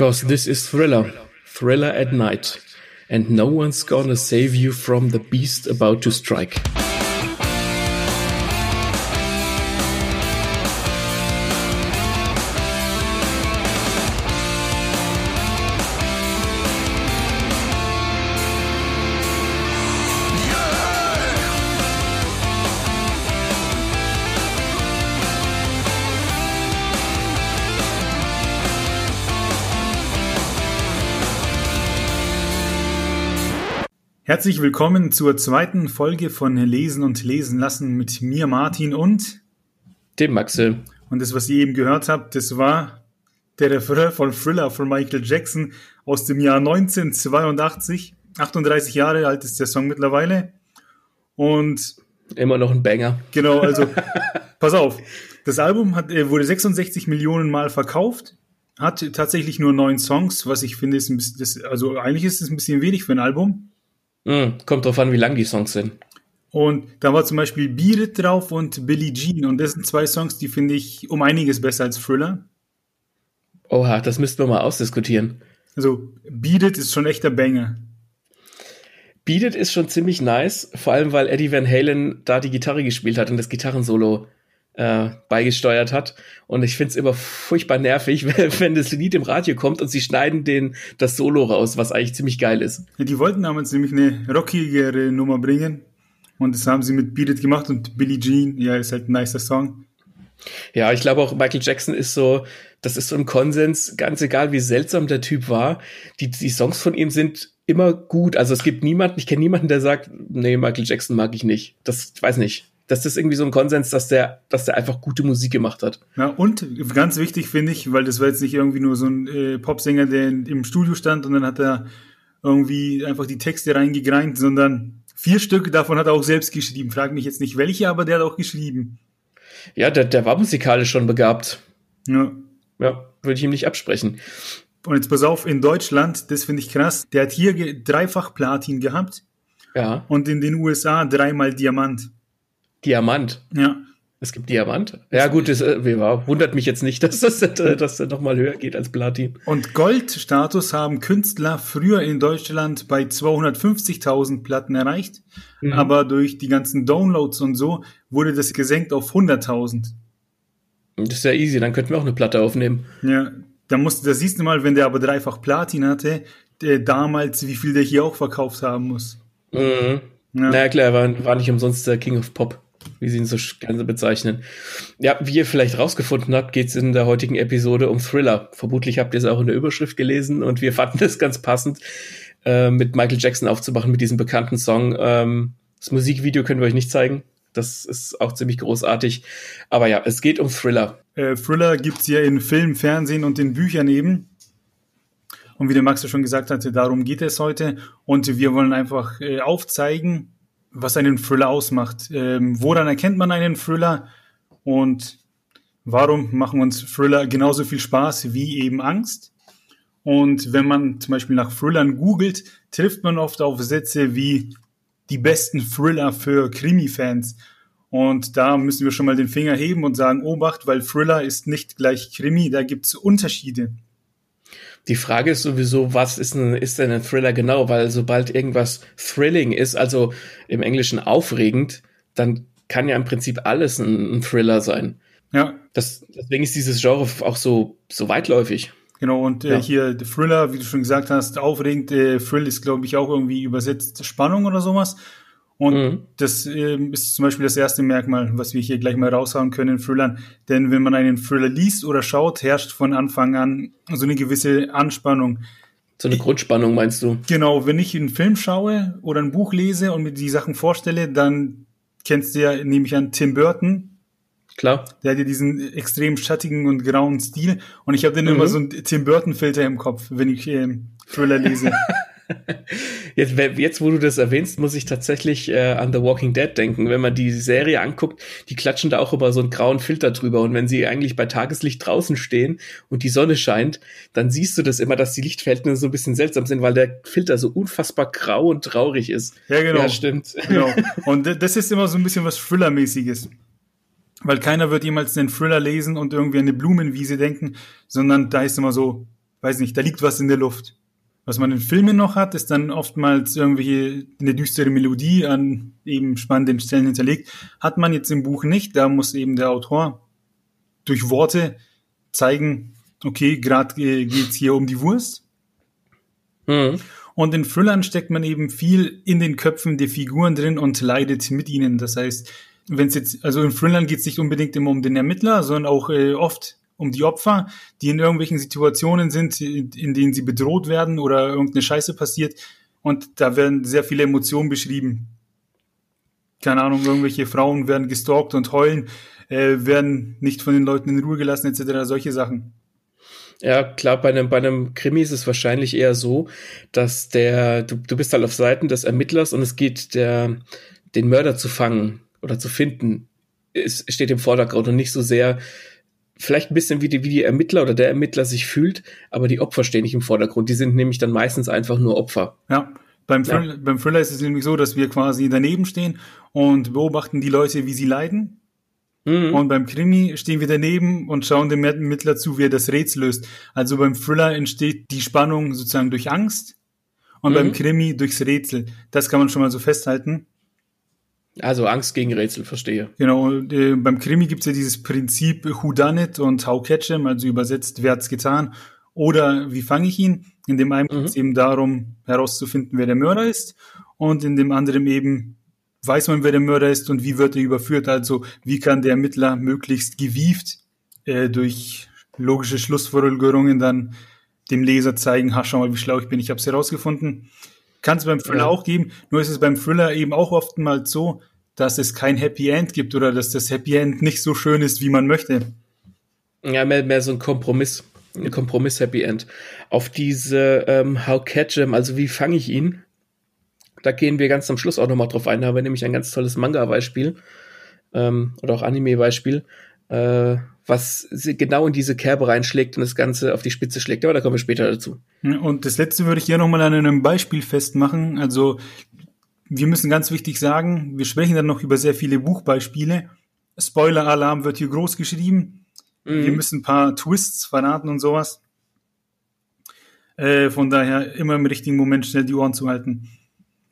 Cause this is Thriller, Thriller at night, and no one's gonna save you from the beast about to strike. Herzlich willkommen zur zweiten Folge von Lesen und Lesen lassen mit mir, Martin und dem Maxel. Und das, was ihr eben gehört habt, das war der Refrain von Thriller von Michael Jackson aus dem Jahr 1982. 38 Jahre alt ist der Song mittlerweile. Und immer noch ein Banger. Genau, also pass auf. Das Album hat, äh, wurde 66 Millionen Mal verkauft, hat tatsächlich nur neun Songs, was ich finde, ist ein bisschen, das, also eigentlich ist es ein bisschen wenig für ein Album. Mm, kommt drauf an, wie lang die Songs sind. Und da war zum Beispiel Beat drauf und Billie Jean. Und das sind zwei Songs, die finde ich um einiges besser als Thriller. Oha, das müssten wir mal ausdiskutieren. Also, Beat It ist schon echter Banger. Beat It ist schon ziemlich nice, vor allem weil Eddie Van Halen da die Gitarre gespielt hat und das Gitarrensolo äh, beigesteuert hat. Und ich finde es immer furchtbar nervig, wenn das Lied im Radio kommt und sie schneiden den das Solo raus, was eigentlich ziemlich geil ist. Ja, die wollten damals nämlich eine rockigere Nummer bringen. Und das haben sie mit Beat It gemacht und Billie Jean, ja, ist halt ein nicer Song. Ja, ich glaube auch Michael Jackson ist so, das ist so ein Konsens, ganz egal wie seltsam der Typ war, die, die Songs von ihm sind immer gut. Also es gibt niemanden, ich kenne niemanden, der sagt, nee, Michael Jackson mag ich nicht. Das weiß nicht das ist irgendwie so ein Konsens, dass der, dass der einfach gute Musik gemacht hat. Ja, und ganz wichtig finde ich, weil das war jetzt nicht irgendwie nur so ein äh, Popsänger, der im Studio stand und dann hat er irgendwie einfach die Texte reingegreint, sondern vier Stück davon hat er auch selbst geschrieben. Frag mich jetzt nicht welche, aber der hat auch geschrieben. Ja, der, der war musikalisch schon begabt. Ja. Ja, würde ich ihm nicht absprechen. Und jetzt pass auf, in Deutschland, das finde ich krass, der hat hier dreifach Platin gehabt. Ja. Und in den USA dreimal Diamant. Diamant. Ja. Es gibt Diamant. Ja, gut, das äh, wundert mich jetzt nicht, dass das, äh, dass das nochmal höher geht als Platin. Und Goldstatus haben Künstler früher in Deutschland bei 250.000 Platten erreicht, mhm. aber durch die ganzen Downloads und so wurde das gesenkt auf 100.000. Das ist ja easy, dann könnten wir auch eine Platte aufnehmen. Ja, da musst, da siehst du mal, wenn der aber dreifach Platin hatte, der damals, wie viel der hier auch verkauft haben muss. Mhm. Ja. Naja, klar, er war, war nicht umsonst der King of Pop wie sie ihn so gerne bezeichnen. Ja, wie ihr vielleicht rausgefunden habt, geht es in der heutigen Episode um Thriller. Vermutlich habt ihr es auch in der Überschrift gelesen und wir fanden es ganz passend, äh, mit Michael Jackson aufzumachen, mit diesem bekannten Song. Ähm, das Musikvideo können wir euch nicht zeigen. Das ist auch ziemlich großartig. Aber ja, es geht um Thriller. Äh, Thriller gibt's ja in Film, Fernsehen und in Büchern eben. Und wie der Max ja schon gesagt hatte, darum geht es heute. Und wir wollen einfach äh, aufzeigen, was einen Thriller ausmacht. Ähm, woran erkennt man einen Thriller und warum machen uns Thriller genauso viel Spaß wie eben Angst? Und wenn man zum Beispiel nach Thrillern googelt, trifft man oft auf Sätze wie die besten Thriller für Krimi-Fans. Und da müssen wir schon mal den Finger heben und sagen, Obacht, weil Thriller ist nicht gleich Krimi, da gibt's Unterschiede. Die Frage ist sowieso, was ist, ein, ist denn ein Thriller genau? Weil sobald irgendwas thrilling ist, also im Englischen aufregend, dann kann ja im Prinzip alles ein, ein Thriller sein. Ja. Das, deswegen ist dieses Genre auch so, so weitläufig. Genau, und äh, ja. hier Thriller, wie du schon gesagt hast, aufregend, äh, Thrill ist, glaube ich, auch irgendwie übersetzt Spannung oder sowas. Und mhm. das äh, ist zum Beispiel das erste Merkmal, was wir hier gleich mal raushauen können in Thrillern. Denn wenn man einen Thriller liest oder schaut, herrscht von Anfang an so eine gewisse Anspannung. So eine Grundspannung meinst du? Genau, wenn ich einen Film schaue oder ein Buch lese und mir die Sachen vorstelle, dann kennst du ja, nehme ich an, Tim Burton. Klar. Der hat ja diesen extrem schattigen und grauen Stil. Und ich habe dann mhm. immer so einen Tim Burton-Filter im Kopf, wenn ich äh, Thriller lese. Jetzt, jetzt, wo du das erwähnst, muss ich tatsächlich äh, an The Walking Dead denken. Wenn man die Serie anguckt, die klatschen da auch über so einen grauen Filter drüber. Und wenn sie eigentlich bei Tageslicht draußen stehen und die Sonne scheint, dann siehst du das immer, dass die Lichtverhältnisse so ein bisschen seltsam sind, weil der Filter so unfassbar grau und traurig ist. Ja, genau. Ja, stimmt. Genau. Und das ist immer so ein bisschen was Thriller-mäßiges. Weil keiner wird jemals einen Thriller lesen und irgendwie an eine Blumenwiese denken, sondern da ist immer so weiß nicht, da liegt was in der Luft. Was man in Filmen noch hat, ist dann oftmals irgendwelche eine düstere Melodie an eben spannenden Stellen hinterlegt. Hat man jetzt im Buch nicht. Da muss eben der Autor durch Worte zeigen, okay, gerade geht's hier um die Wurst. Mhm. Und in Thrillern steckt man eben viel in den Köpfen der Figuren drin und leidet mit ihnen. Das heißt, wenn es jetzt, also in Thrillern geht es nicht unbedingt immer um den Ermittler, sondern auch äh, oft um die Opfer, die in irgendwelchen Situationen sind, in, denen sie bedroht werden oder irgendeine Scheiße passiert. Und da werden sehr viele Emotionen beschrieben. Keine Ahnung, irgendwelche Frauen werden gestalkt und heulen, äh, werden nicht von den Leuten in Ruhe gelassen, etc. Solche Sachen. Ja, klar, bei einem, bei einem Krimi ist es wahrscheinlich eher so, dass der, du, du bist halt auf Seiten des Ermittlers und es geht der, den Mörder zu fangen oder zu finden, es steht im Vordergrund und nicht so sehr, vielleicht ein bisschen wie die, wie die Ermittler oder der Ermittler sich fühlt, aber die Opfer stehen nicht im Vordergrund. Die sind nämlich dann meistens einfach nur Opfer. Ja. Beim, ja. Thriller, beim Thriller ist es nämlich so, dass wir quasi daneben stehen und beobachten die Leute, wie sie leiden. Mhm. Und beim Krimi stehen wir daneben und schauen dem Ermittler zu, wie er das Rätsel löst. Also beim Thriller entsteht die Spannung sozusagen durch Angst und mhm. beim Krimi durchs Rätsel. Das kann man schon mal so festhalten. Also Angst gegen Rätsel, verstehe. Genau, äh, beim Krimi gibt's ja dieses Prinzip Who Done It und How Catch Him, also übersetzt, wer hat's getan oder wie fange ich ihn. In dem einen mhm. geht es eben darum, herauszufinden, wer der Mörder ist und in dem anderen eben weiß man, wer der Mörder ist und wie wird er überführt, also wie kann der Ermittler möglichst gewieft äh, durch logische Schlussfolgerungen dann dem Leser zeigen, ha, schau mal, wie schlau ich bin, ich habe es herausgefunden. Kann es beim Thriller ja. auch geben, nur ist es beim Thriller eben auch oftmals so, dass es kein Happy End gibt oder dass das Happy End nicht so schön ist, wie man möchte. Ja, mehr, mehr so ein Kompromiss. Ein Kompromiss-Happy End. Auf diese ähm, How Catch him, also wie fange ich ihn? Da gehen wir ganz am Schluss auch nochmal drauf ein. Da haben wir nämlich ein ganz tolles Manga-Beispiel ähm, oder auch Anime-Beispiel, äh, was genau in diese Kerbe reinschlägt und das Ganze auf die Spitze schlägt. Aber da kommen wir später dazu. Und das letzte würde ich hier nochmal an einem Beispiel festmachen. Also wir müssen ganz wichtig sagen, wir sprechen dann noch über sehr viele Buchbeispiele. Spoiler-Alarm wird hier groß geschrieben. Mhm. Wir müssen ein paar Twists verraten und sowas. Äh, von daher immer im richtigen Moment schnell die Ohren zu halten.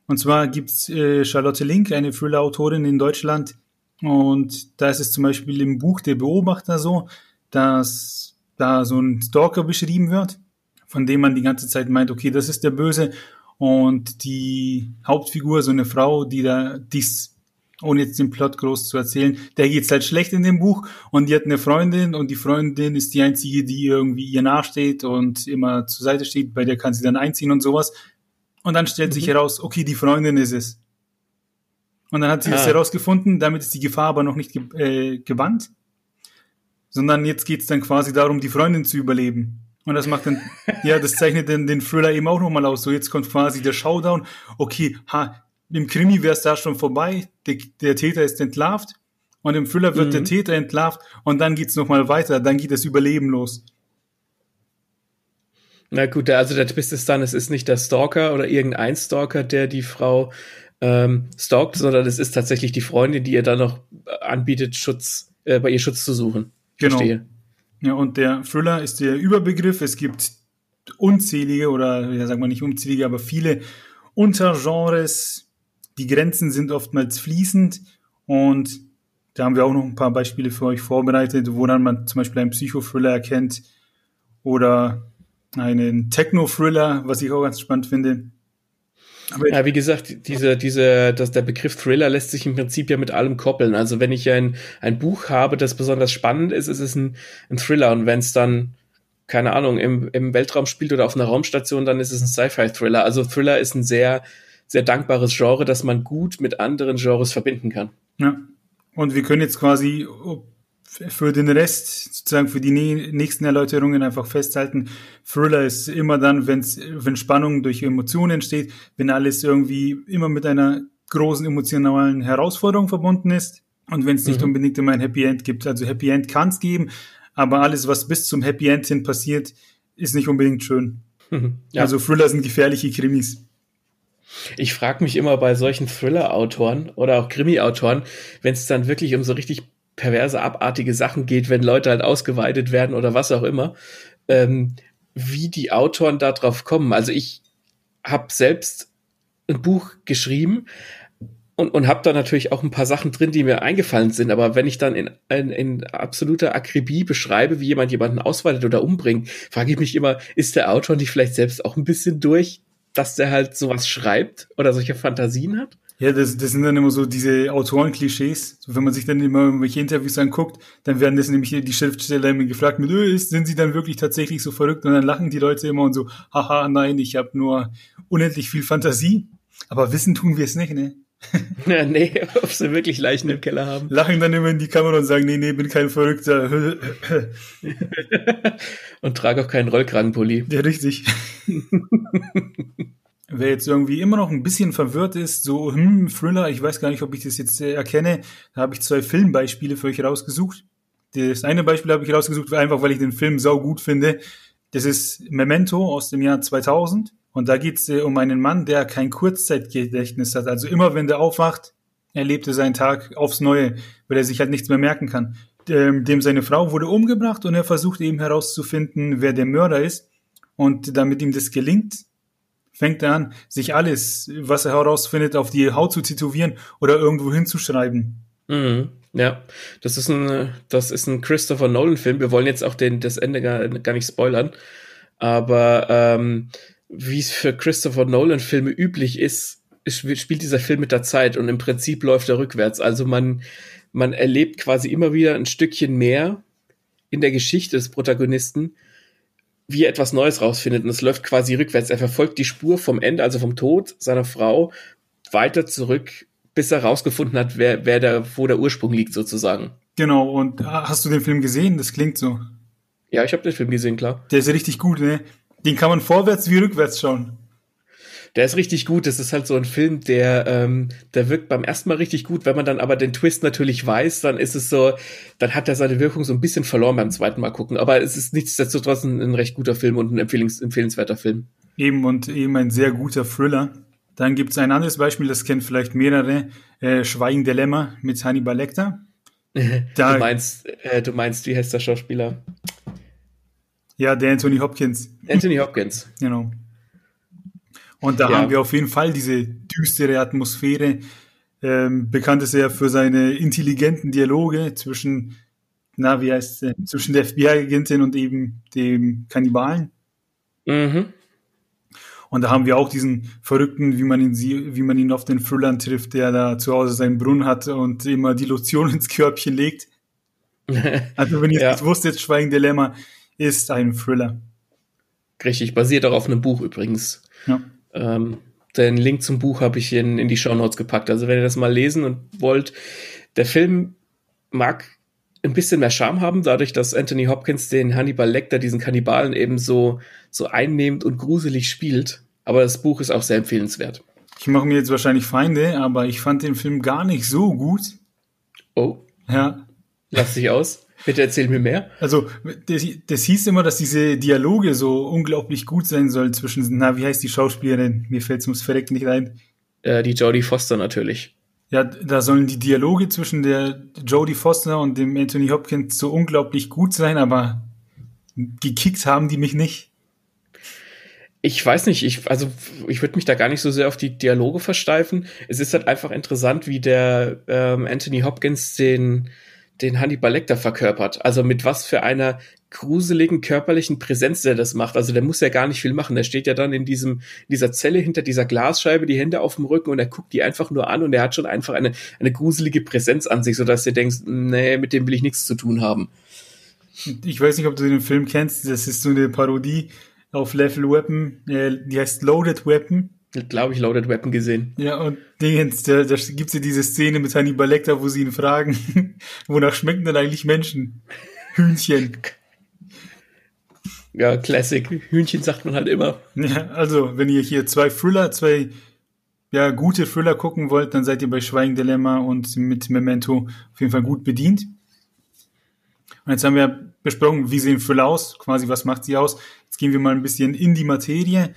Und zwar gibt's äh, Charlotte Link, eine Thriller-Autorin in Deutschland. Und da ist es zum Beispiel im Buch Der Beobachter so, dass da so ein Stalker beschrieben wird, von dem man die ganze Zeit meint, okay, das ist der Böse. Und die Hauptfigur, so eine Frau, die da dies, ohne jetzt den Plot groß zu erzählen, der geht's halt schlecht in dem Buch und die hat eine Freundin und die Freundin ist die einzige, die irgendwie ihr nachsteht und immer zur Seite steht, bei der kann sie dann einziehen und sowas. Und dann stellt mhm. sich heraus, okay, die Freundin ist es. Und dann hat sie ah. das herausgefunden, damit ist die Gefahr aber noch nicht ge äh, gebannt, sondern jetzt geht's dann quasi darum, die Freundin zu überleben. Und das macht dann, ja, das zeichnet dann den Thriller eben auch nochmal aus. So, jetzt kommt quasi der Showdown. Okay, ha, im Krimi wäre es da schon vorbei, der, der, Täter ist entlarvt und im Thriller wird mhm. der Täter entlarvt und dann geht's nochmal weiter, dann geht das Überleben los. Na gut, also der Twist ist dann, es ist nicht der Stalker oder irgendein Stalker, der die Frau ähm, stalkt, sondern es ist tatsächlich die Freundin, die ihr dann noch anbietet, Schutz, äh, bei ihr Schutz zu suchen. Genau. Verstehe. Ja, und der Thriller ist der Überbegriff. Es gibt unzählige oder ja, sagen wir nicht unzählige, aber viele Untergenres. Die Grenzen sind oftmals fließend und da haben wir auch noch ein paar Beispiele für euch vorbereitet, wo dann man zum Beispiel einen Psychothriller erkennt oder einen Techno-Thriller, was ich auch ganz spannend finde. Ja, wie gesagt, diese, diese, dass der Begriff Thriller lässt sich im Prinzip ja mit allem koppeln. Also wenn ich ein, ein Buch habe, das besonders spannend ist, ist es ein, ein Thriller. Und wenn es dann, keine Ahnung, im, im Weltraum spielt oder auf einer Raumstation, dann ist es ein Sci-Fi-Thriller. Also Thriller ist ein sehr, sehr dankbares Genre, das man gut mit anderen Genres verbinden kann. Ja. Und wir können jetzt quasi für den Rest, sozusagen für die nächsten Erläuterungen einfach festhalten, Thriller ist immer dann, wenn's, wenn Spannung durch Emotionen entsteht, wenn alles irgendwie immer mit einer großen emotionalen Herausforderung verbunden ist und wenn es nicht mhm. unbedingt immer ein Happy End gibt. Also Happy End kann es geben, aber alles, was bis zum Happy End hin passiert, ist nicht unbedingt schön. Mhm. Ja. Also Thriller sind gefährliche Krimis. Ich frage mich immer bei solchen Thriller-Autoren oder auch Krimi-Autoren, wenn es dann wirklich um so richtig perverse, abartige Sachen geht, wenn Leute halt ausgeweitet werden oder was auch immer. Ähm, wie die Autoren darauf kommen. Also ich habe selbst ein Buch geschrieben, und, und habe da natürlich auch ein paar Sachen drin, die mir eingefallen sind. Aber wenn ich dann in, in, in absoluter Akribie beschreibe, wie jemand jemanden ausweitet oder umbringt, frage ich mich immer, ist der Autor nicht vielleicht selbst auch ein bisschen durch, dass der halt sowas schreibt oder solche Fantasien hat? Ja, das, das sind dann immer so diese Autorenklischees. So, wenn man sich dann immer irgendwelche Interviews anguckt, dann werden das nämlich die Schriftsteller immer gefragt mit, öh, sind sie dann wirklich tatsächlich so verrückt? Und dann lachen die Leute immer und so, haha, nein, ich habe nur unendlich viel Fantasie. Aber wissen tun wir es nicht, ne? ja, nee, ob sie wirklich Leichen im Keller haben. Lachen dann immer in die Kamera und sagen, nee, nee, bin kein Verrückter. und trage auch keinen Rollkragenpulli. Ja, richtig. Wer jetzt irgendwie immer noch ein bisschen verwirrt ist, so, hm, Thriller, ich weiß gar nicht, ob ich das jetzt äh, erkenne, da habe ich zwei Filmbeispiele für euch rausgesucht. Das eine Beispiel habe ich rausgesucht, einfach weil ich den Film sau gut finde. Das ist Memento aus dem Jahr 2000. Und da geht es äh, um einen Mann, der kein Kurzzeitgedächtnis hat. Also immer wenn der aufwacht, erlebt er seinen Tag aufs Neue, weil er sich halt nichts mehr merken kann. Dem, dem seine Frau wurde umgebracht und er versucht eben herauszufinden, wer der Mörder ist. Und damit ihm das gelingt, fängt er an, sich alles, was er herausfindet, auf die Haut zu tätowieren oder irgendwo hinzuschreiben. Mhm. Ja, das ist ein, das ist ein Christopher Nolan-Film. Wir wollen jetzt auch den, das Ende gar, gar nicht spoilern. Aber ähm, wie es für Christopher Nolan-Filme üblich ist, spielt dieser Film mit der Zeit und im Prinzip läuft er rückwärts. Also man, man erlebt quasi immer wieder ein Stückchen mehr in der Geschichte des Protagonisten, wie er etwas Neues rausfindet und es läuft quasi rückwärts. Er verfolgt die Spur vom Ende, also vom Tod seiner Frau, weiter zurück, bis er rausgefunden hat, wer, wer der, wo der Ursprung liegt sozusagen. Genau, und hast du den Film gesehen? Das klingt so. Ja, ich habe den Film gesehen, klar. Der ist richtig gut, ne? Den kann man vorwärts wie rückwärts schauen. Der ist richtig gut. Das ist halt so ein Film, der, ähm, der wirkt beim ersten Mal richtig gut. Wenn man dann aber den Twist natürlich weiß, dann ist es so, dann hat er seine Wirkung so ein bisschen verloren beim zweiten Mal gucken. Aber es ist nichtsdestotrotz ein, ein recht guter Film und ein empfehlens empfehlenswerter Film. Eben und eben ein sehr guter Thriller. Dann gibt es ein anderes Beispiel, das kennt vielleicht mehrere. Äh, Schweigen Dilemma mit Hannibal Lecter. Da, du meinst, äh, du meinst, wie heißt der Schauspieler? Ja, der Anthony Hopkins. Anthony Hopkins. Genau. Und da ja. haben wir auf jeden Fall diese düstere Atmosphäre. Ähm, bekannt ist er für seine intelligenten Dialoge zwischen, na, wie heißt es, zwischen der FBI-Agentin und eben dem Kannibalen. Mhm. Und da haben wir auch diesen Verrückten, wie man ihn, wie man ihn auf den Thrillern trifft, der da zu Hause seinen Brunnen hat und immer die Lotion ins Körbchen legt. Also wenn ihr ja. nicht wusstet, Schweigen Dilemma, ist ein Thriller. Richtig, basiert auch auf einem Buch übrigens. Ja. Ähm, den Link zum Buch habe ich in, in die Show Notes gepackt. Also wenn ihr das mal lesen und wollt, der Film mag ein bisschen mehr Charme haben, dadurch, dass Anthony Hopkins den Hannibal Lecter, diesen Kannibalen, eben so, so einnehmend und gruselig spielt. Aber das Buch ist auch sehr empfehlenswert. Ich mache mir jetzt wahrscheinlich Feinde, aber ich fand den Film gar nicht so gut. Oh. Ja. Lass dich aus. Bitte erzähl mir mehr. Also, das, das hieß immer, dass diese Dialoge so unglaublich gut sein sollen zwischen, na, wie heißt die Schauspielerin? Mir fällt's ums Verrecken nicht ein. Äh, die Jodie Foster natürlich. Ja, da sollen die Dialoge zwischen der Jodie Foster und dem Anthony Hopkins so unglaublich gut sein, aber gekickt haben die mich nicht. Ich weiß nicht, ich, also ich würde mich da gar nicht so sehr auf die Dialoge versteifen. Es ist halt einfach interessant, wie der ähm, Anthony Hopkins den den Hannibal Lecter verkörpert. Also mit was für einer gruseligen körperlichen Präsenz der das macht. Also der muss ja gar nicht viel machen. Der steht ja dann in diesem, dieser Zelle hinter dieser Glasscheibe, die Hände auf dem Rücken und er guckt die einfach nur an und er hat schon einfach eine, eine gruselige Präsenz an sich, sodass du denkst, nee, mit dem will ich nichts zu tun haben. Ich weiß nicht, ob du den Film kennst. Das ist so eine Parodie auf Level Weapon. Die heißt Loaded Weapon glaube ich, Loaded Weapon gesehen. Ja, und Dingens, da, da gibt's ja diese Szene mit Hannibal Lecter, wo sie ihn fragen, wonach schmecken denn eigentlich Menschen? Hühnchen. Ja, Classic. Hühnchen sagt man halt immer. Ja, also, wenn ihr hier zwei Thriller, zwei ja, gute Thriller gucken wollt, dann seid ihr bei Schweigen Dilemma und mit Memento auf jeden Fall gut bedient. Und jetzt haben wir besprochen, wie sehen Thriller aus, quasi was macht sie aus. Jetzt gehen wir mal ein bisschen in die Materie.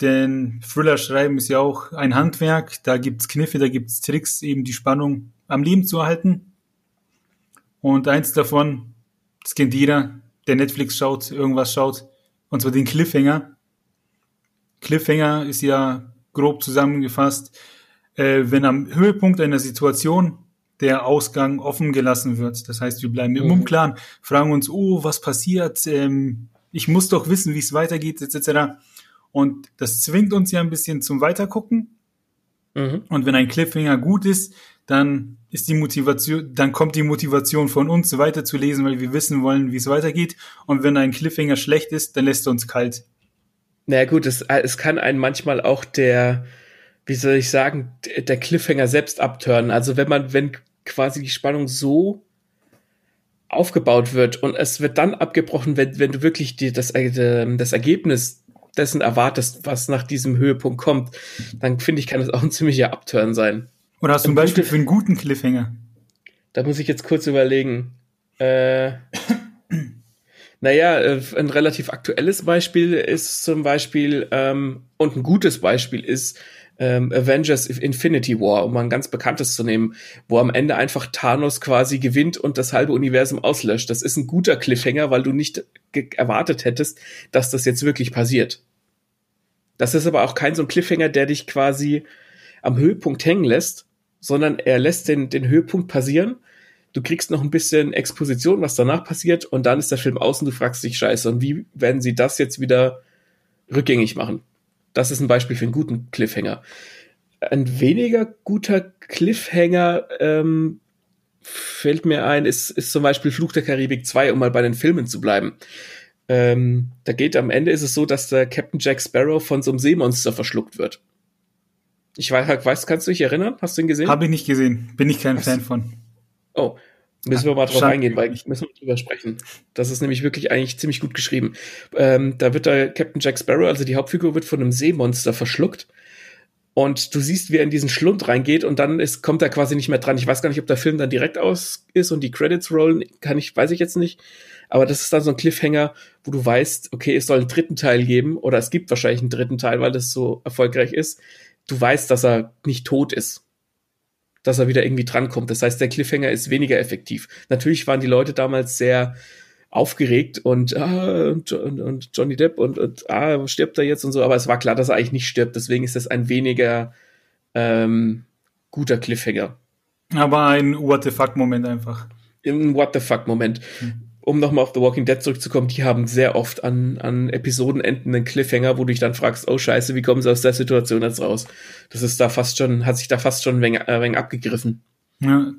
Denn Thriller schreiben ist ja auch ein Handwerk. Da gibt's Kniffe, da gibt's Tricks, eben die Spannung am Leben zu erhalten. Und eins davon, das kennt jeder, der Netflix schaut, irgendwas schaut und zwar den Cliffhanger. Cliffhanger ist ja grob zusammengefasst, äh, wenn am Höhepunkt einer Situation der Ausgang offen gelassen wird. Das heißt, wir bleiben im mhm. Unklaren, fragen uns, oh, was passiert? Ähm, ich muss doch wissen, wie es weitergeht, etc. Und das zwingt uns ja ein bisschen zum Weitergucken. Mhm. Und wenn ein Cliffhanger gut ist, dann ist die Motivation, dann kommt die Motivation von uns weiterzulesen, weil wir wissen wollen, wie es weitergeht. Und wenn ein Cliffhanger schlecht ist, dann lässt er uns kalt. Naja gut, es, es kann einen manchmal auch der, wie soll ich sagen, der Cliffhanger selbst abtören. Also wenn man, wenn quasi die Spannung so aufgebaut wird und es wird dann abgebrochen, wenn, wenn du wirklich die, das, äh, das Ergebnis dessen erwartest, was nach diesem Höhepunkt kommt, dann finde ich, kann das auch ein ziemlicher Abturn sein. Oder hast du ein Beispiel für einen guten Cliffhanger? Da muss ich jetzt kurz überlegen. Äh, naja, äh, ein relativ aktuelles Beispiel ist zum Beispiel, ähm, und ein gutes Beispiel ist ähm, Avengers Infinity War, um mal ein ganz bekanntes zu nehmen, wo am Ende einfach Thanos quasi gewinnt und das halbe Universum auslöscht. Das ist ein guter Cliffhanger, weil du nicht erwartet hättest, dass das jetzt wirklich passiert. Das ist aber auch kein so ein Cliffhanger, der dich quasi am Höhepunkt hängen lässt, sondern er lässt den, den Höhepunkt passieren. Du kriegst noch ein bisschen Exposition, was danach passiert, und dann ist der Film aus und du fragst dich, scheiße, und wie werden sie das jetzt wieder rückgängig machen? Das ist ein Beispiel für einen guten Cliffhanger. Ein weniger guter Cliffhanger ähm, fällt mir ein, ist, ist zum Beispiel Fluch der Karibik 2, um mal bei den Filmen zu bleiben. Ähm, da geht am Ende ist es so, dass der Captain Jack Sparrow von so einem Seemonster verschluckt wird. Ich weiß, weiß kannst du dich erinnern? Hast du ihn gesehen? Habe ich nicht gesehen. Bin ich kein Was? Fan von. Oh, Müssen wir mal drauf Schand eingehen, weil müssen wir drüber sprechen. Das ist nämlich wirklich eigentlich ziemlich gut geschrieben. Ähm, da wird der Captain Jack Sparrow, also die Hauptfigur, wird von einem Seemonster verschluckt. Und du siehst, wie er in diesen Schlund reingeht und dann ist, kommt er quasi nicht mehr dran. Ich weiß gar nicht, ob der Film dann direkt aus ist und die Credits rollen, kann ich, weiß ich jetzt nicht. Aber das ist dann so ein Cliffhanger, wo du weißt, okay, es soll einen dritten Teil geben oder es gibt wahrscheinlich einen dritten Teil, weil das so erfolgreich ist. Du weißt, dass er nicht tot ist dass er wieder irgendwie drankommt. Das heißt, der Cliffhanger ist weniger effektiv. Natürlich waren die Leute damals sehr aufgeregt und, ah, und, und, Johnny Depp und, und ah, stirbt er jetzt und so, aber es war klar, dass er eigentlich nicht stirbt. Deswegen ist das ein weniger ähm, guter Cliffhanger. Aber ein What the fuck-Moment einfach. Ein What the fuck-Moment. Hm um nochmal auf The Walking Dead zurückzukommen, die haben sehr oft an, an Episodenenden einen Cliffhanger, wo du dich dann fragst, oh scheiße, wie kommen sie aus der Situation jetzt raus? Das ist da fast schon, hat sich da fast schon ein wenig, ein wenig abgegriffen. Ja.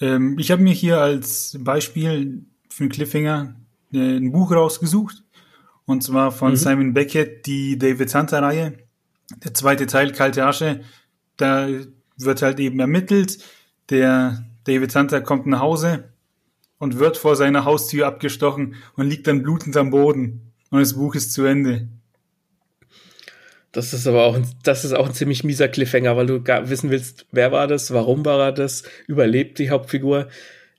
Ähm, ich habe mir hier als Beispiel für einen Cliffhanger äh, ein Buch rausgesucht. Und zwar von mhm. Simon Beckett, die David Hunter-Reihe. Der zweite Teil, Kalte Asche. Da wird halt eben ermittelt. Der David Hunter kommt nach Hause und wird vor seiner Haustür abgestochen und liegt dann blutend am Boden. Und das Buch ist zu Ende. Das ist aber auch, ein, das ist auch ein ziemlich mieser Cliffhanger, weil du wissen willst, wer war das, warum war er das, überlebt die Hauptfigur.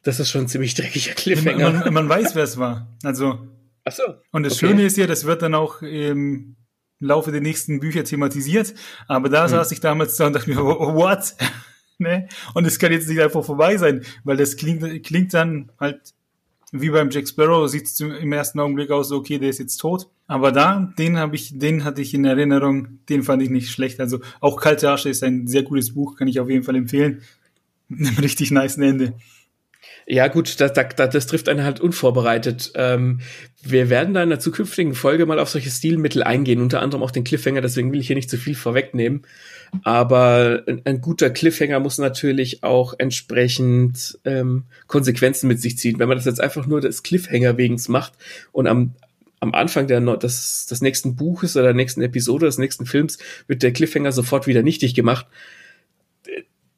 Das ist schon ein ziemlich dreckiger Cliffhanger. Man, man, man weiß, wer es war. Also. Ach so. Und das okay. Schöne ist ja, das wird dann auch im Laufe der nächsten Bücher thematisiert. Aber da hm. saß ich damals da und dachte mir, what? ne? Und es kann jetzt nicht einfach vorbei sein, weil das klingt, klingt dann halt wie beim Jack Sparrow, sieht es im ersten Augenblick aus, okay, der ist jetzt tot. Aber da, den habe ich, den hatte ich in Erinnerung, den fand ich nicht schlecht. Also auch Kalte Asche ist ein sehr gutes Buch, kann ich auf jeden Fall empfehlen. Mit einem richtig nice Ende. Ja, gut, das, das, das trifft einen halt unvorbereitet. Ähm, wir werden da in der zukünftigen Folge mal auf solche Stilmittel eingehen, unter anderem auch den Cliffhanger, deswegen will ich hier nicht zu viel vorwegnehmen. Aber ein, ein guter Cliffhanger muss natürlich auch entsprechend ähm, Konsequenzen mit sich ziehen. Wenn man das jetzt einfach nur des Cliffhanger wegen macht und am, am Anfang der, des, des nächsten Buches oder der nächsten Episode des nächsten Films wird der Cliffhanger sofort wieder nichtig gemacht,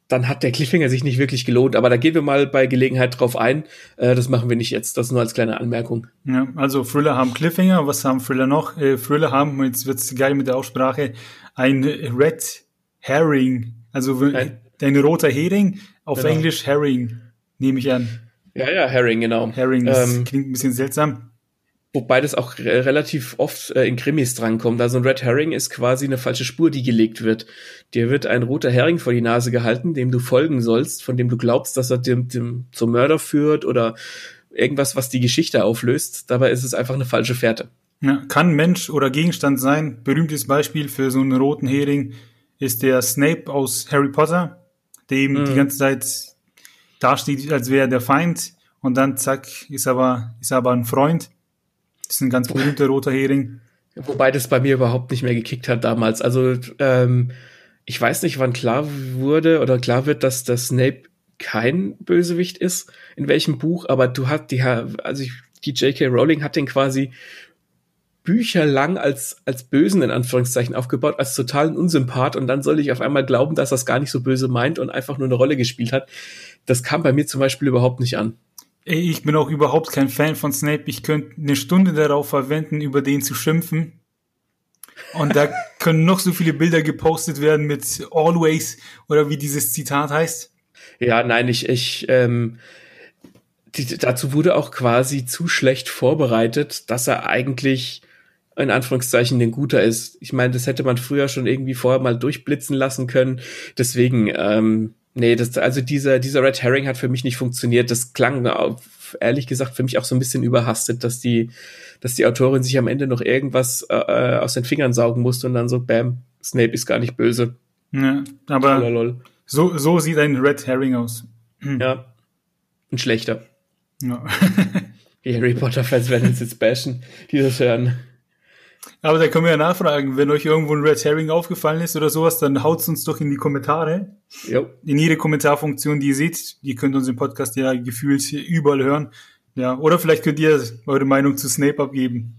dann hat der Cliffhanger sich nicht wirklich gelohnt. Aber da gehen wir mal bei Gelegenheit drauf ein. Äh, das machen wir nicht jetzt. Das nur als kleine Anmerkung. Ja, also Thriller haben Cliffhanger. Was haben Thriller noch? Äh, Thriller haben, jetzt wird's geil mit der Aussprache, ein Red Herring. Also ein, ein roter Hering. Auf genau. Englisch Herring, nehme ich an. Ja, ja, Herring, genau. Herring, das ähm, klingt ein bisschen seltsam. Wobei das auch re relativ oft äh, in Krimis drankommt. Also ein Red Herring ist quasi eine falsche Spur, die gelegt wird. Dir wird ein roter Hering vor die Nase gehalten, dem du folgen sollst, von dem du glaubst, dass er dem, dem zum Mörder führt oder irgendwas, was die Geschichte auflöst. Dabei ist es einfach eine falsche Fährte. Ja, kann Mensch oder Gegenstand sein. Berühmtes Beispiel für so einen roten Hering ist der Snape aus Harry Potter, eben mhm. die ganze Zeit dasteht, als wäre er der Feind und dann zack, ist aber, ist aber ein Freund. Das ist ein ganz berühmter roter Hering. Wobei das bei mir überhaupt nicht mehr gekickt hat damals. Also ähm, ich weiß nicht, wann klar wurde oder klar wird, dass der Snape kein Bösewicht ist, in welchem Buch, aber du hast die, also ich, die J.K. Rowling hat den quasi bücherlang als, als Bösen in Anführungszeichen aufgebaut, als totalen Unsympath und dann soll ich auf einmal glauben, dass das gar nicht so böse meint und einfach nur eine Rolle gespielt hat. Das kam bei mir zum Beispiel überhaupt nicht an. Ich bin auch überhaupt kein Fan von Snape. Ich könnte eine Stunde darauf verwenden, über den zu schimpfen. Und da können noch so viele Bilder gepostet werden mit Always oder wie dieses Zitat heißt. Ja, nein, ich, ich, ähm, die, dazu wurde auch quasi zu schlecht vorbereitet, dass er eigentlich in Anführungszeichen ein guter ist. Ich meine, das hätte man früher schon irgendwie vorher mal durchblitzen lassen können. Deswegen, ähm, nee, das, also dieser, dieser Red Herring hat für mich nicht funktioniert. Das klang auf, ehrlich gesagt für mich auch so ein bisschen überhastet, dass die, dass die Autorin sich am Ende noch irgendwas äh, äh aus den Fingern saugen musste und dann so, bam, Snape ist gar nicht böse. Ja, aber Lololol. so, so sieht ein Red Herring aus. Ja, ein schlechter. Ja. die Harry Potter-Fans werden uns jetzt bashen, die das hören. Aber da können wir ja nachfragen, wenn euch irgendwo ein Red Herring aufgefallen ist oder sowas, dann haut's uns doch in die Kommentare. Jo. In jede Kommentarfunktion, die ihr seht. Ihr könnt unseren Podcast ja gefühlt überall hören. Ja, oder vielleicht könnt ihr eure Meinung zu Snape abgeben.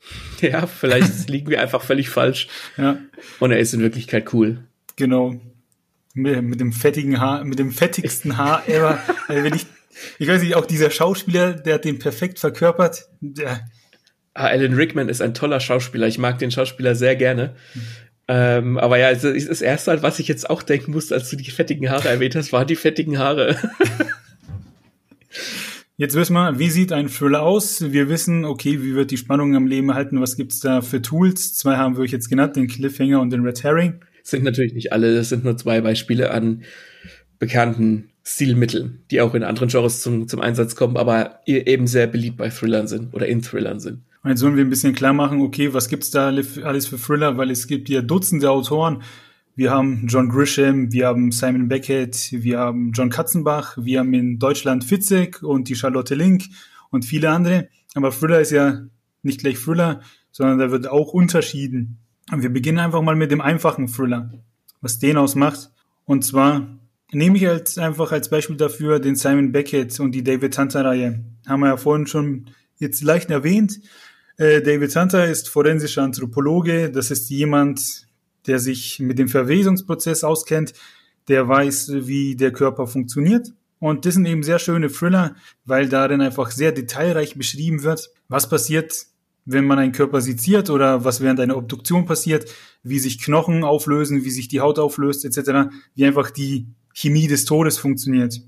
Ja, vielleicht liegen wir einfach völlig falsch. Ja. Und er ist in Wirklichkeit cool. Genau. Mit, mit dem fettigen Haar, mit dem fettigsten Haar ever. also wenn ich, ich weiß nicht, auch dieser Schauspieler, der hat den perfekt verkörpert. Der, Ah, Alan Rickman ist ein toller Schauspieler. Ich mag den Schauspieler sehr gerne. Mhm. Ähm, aber ja, also das erste, was ich jetzt auch denken musste, als du die fettigen Haare erwähnt hast, waren die fettigen Haare. Jetzt wissen wir, wie sieht ein Thriller aus? Wir wissen, okay, wie wird die Spannung am Leben halten? Was gibt's da für Tools? Zwei haben wir euch jetzt genannt, den Cliffhanger und den Red Herring. sind natürlich nicht alle, das sind nur zwei Beispiele an bekannten Stilmitteln, die auch in anderen Genres zum, zum Einsatz kommen, aber eben sehr beliebt bei Thrillern sind oder in Thrillern sind. Jetzt sollen wir ein bisschen klar machen, okay, was gibt's da alles für Thriller, weil es gibt ja Dutzende Autoren. Wir haben John Grisham, wir haben Simon Beckett, wir haben John Katzenbach, wir haben in Deutschland Fitzek und die Charlotte Link und viele andere. Aber Thriller ist ja nicht gleich Thriller, sondern da wird auch unterschieden. Und wir beginnen einfach mal mit dem einfachen Thriller, was den ausmacht. Und zwar nehme ich als einfach als Beispiel dafür den Simon Beckett und die David Hunter Reihe. Haben wir ja vorhin schon jetzt leicht erwähnt. Äh, David Hunter ist forensischer Anthropologe. Das ist jemand, der sich mit dem Verwesungsprozess auskennt, der weiß, wie der Körper funktioniert. Und das sind eben sehr schöne Thriller, weil darin einfach sehr detailreich beschrieben wird, was passiert, wenn man einen Körper seziert oder was während einer Obduktion passiert, wie sich Knochen auflösen, wie sich die Haut auflöst, etc., wie einfach die Chemie des Todes funktioniert.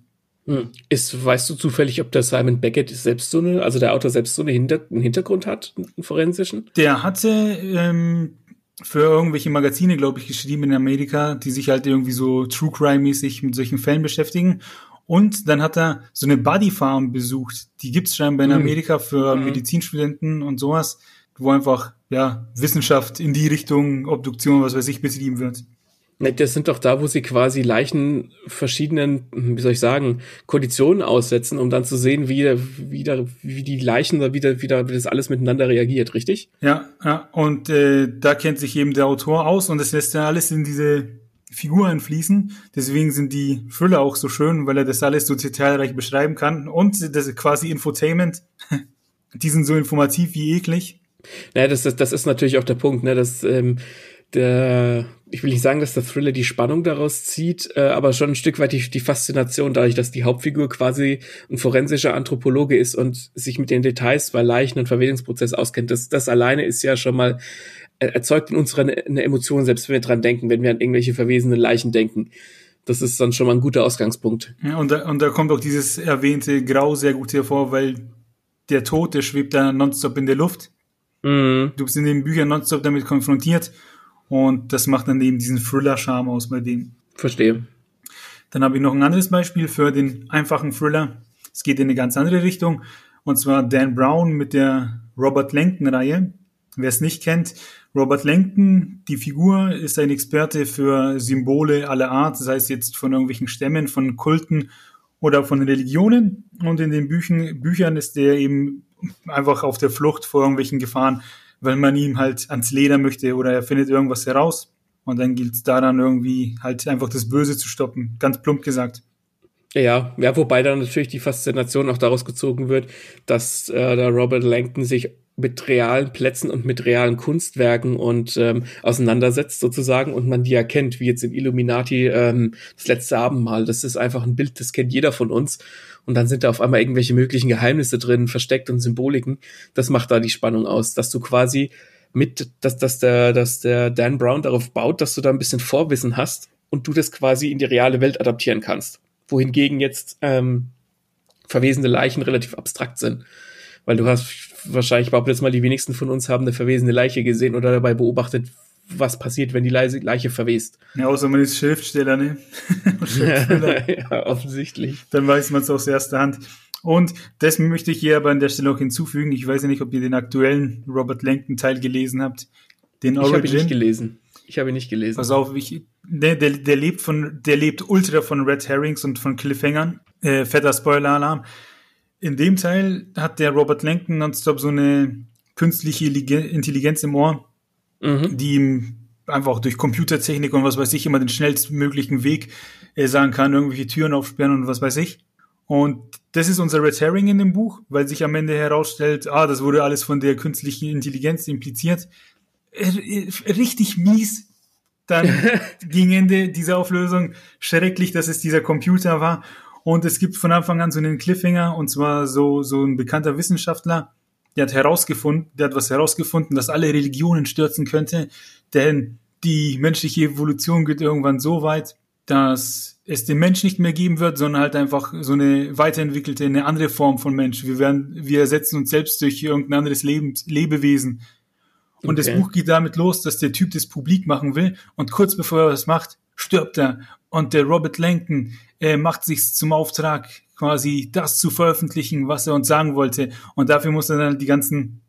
Hm. Ist, weißt du zufällig, ob der Simon Beckett selbst so eine, also der Autor selbst so eine Hinter einen Hintergrund hat, einen forensischen? Der hatte ähm, für irgendwelche Magazine, glaube ich, geschrieben in Amerika, die sich halt irgendwie so True Crime-mäßig mit solchen Fällen beschäftigen. Und dann hat er so eine Buddy Farm besucht. Die gibt's scheinbar in hm. Amerika für mhm. Medizinstudenten und sowas, wo einfach ja Wissenschaft in die Richtung Obduktion, was weiß ich, betrieben wird. Ne, das sind doch da, wo sie quasi Leichen verschiedenen, wie soll ich sagen, Konditionen aussetzen, um dann zu sehen, wie, wie, wie die Leichen oder wie, wie, wie das alles miteinander reagiert, richtig? Ja, ja. Und äh, da kennt sich eben der Autor aus und das lässt dann alles in diese Figuren fließen. Deswegen sind die Thriller auch so schön, weil er das alles so detailreich beschreiben kann. Und das ist quasi Infotainment. die sind so informativ wie eklig. Naja, das, das, das ist natürlich auch der Punkt, ne? dass ähm, der ich will nicht sagen, dass der Thriller die Spannung daraus zieht, äh, aber schon ein Stück weit die, die Faszination dadurch, dass die Hauptfigur quasi ein forensischer Anthropologe ist und sich mit den Details bei Leichen und Verwesungsprozess auskennt. Das, das alleine ist ja schon mal, äh, erzeugt in uns eine, eine Emotion, selbst wenn wir dran denken, wenn wir an irgendwelche verwesenen Leichen denken. Das ist dann schon mal ein guter Ausgangspunkt. Ja, und da, und da kommt auch dieses erwähnte Grau sehr gut hervor, weil der Tod, der schwebt da nonstop in der Luft. Mhm. Du bist in den Büchern nonstop damit konfrontiert und das macht dann eben diesen Thriller-Charme aus bei dem. Verstehe. Dann habe ich noch ein anderes Beispiel für den einfachen Thriller. Es geht in eine ganz andere Richtung. Und zwar Dan Brown mit der Robert Langton-Reihe. Wer es nicht kennt, Robert Langton, die Figur, ist ein Experte für Symbole aller Art, sei es jetzt von irgendwelchen Stämmen, von Kulten oder von Religionen. Und in den Büchern, Büchern ist er eben einfach auf der Flucht vor irgendwelchen Gefahren, weil man ihm halt ans Leder möchte oder er findet irgendwas heraus. Und dann gilt es daran irgendwie halt einfach das Böse zu stoppen, ganz plump gesagt. Ja, ja, wobei dann natürlich die Faszination auch daraus gezogen wird, dass äh, der Robert Langton sich mit realen Plätzen und mit realen Kunstwerken und ähm, auseinandersetzt sozusagen und man die erkennt, wie jetzt in Illuminati ähm, das letzte Abendmahl. Das ist einfach ein Bild, das kennt jeder von uns. Und dann sind da auf einmal irgendwelche möglichen Geheimnisse drin, versteckt und Symboliken. Das macht da die Spannung aus, dass du quasi mit, dass, dass der, dass der Dan Brown darauf baut, dass du da ein bisschen Vorwissen hast und du das quasi in die reale Welt adaptieren kannst. Wohingegen jetzt ähm, verwesene Leichen relativ abstrakt sind. Weil du hast wahrscheinlich behauptet jetzt mal, die wenigsten von uns haben eine verwesene Leiche gesehen oder dabei beobachtet, was passiert, wenn die Leiche verwest. Ja, außer man ist Schriftsteller, ne? Schriftsteller. ja, offensichtlich. Dann weiß man es aus erster Hand. Und das möchte ich hier aber an der Stelle auch hinzufügen. Ich weiß ja nicht, ob ihr den aktuellen Robert Langton Teil gelesen habt. Den Origin. Ich habe ihn nicht gelesen. Ich habe ihn nicht gelesen. Pass auf, ich, der, der, der lebt von, der lebt ultra von Red Herrings und von Cliffhangern. Äh, fetter Spoiler-Alarm. In dem Teil hat der Robert Langton nonstop so eine künstliche Intelligenz im Ohr, mhm. die ihm einfach durch Computertechnik und was weiß ich immer den schnellstmöglichen Weg äh, sagen kann, irgendwelche Türen aufsperren und was weiß ich. Und das ist unser Red Herring in dem Buch, weil sich am Ende herausstellt, ah, das wurde alles von der künstlichen Intelligenz impliziert. Richtig mies. Dann gegen Ende dieser Auflösung. Schrecklich, dass es dieser Computer war. Und es gibt von Anfang an so einen Cliffhanger, und zwar so, so ein bekannter Wissenschaftler, der hat herausgefunden, der hat was herausgefunden, das alle Religionen stürzen könnte, denn die menschliche Evolution geht irgendwann so weit, dass es den Mensch nicht mehr geben wird, sondern halt einfach so eine weiterentwickelte, eine andere Form von Mensch. Wir werden, wir ersetzen uns selbst durch irgendein anderes Lebens, Lebewesen. Und okay. das Buch geht damit los, dass der Typ das publik machen will und kurz bevor er das macht, stirbt er. Und der Robert Langton äh, macht sich zum Auftrag, quasi das zu veröffentlichen, was er uns sagen wollte. Und dafür muss er dann die ganzen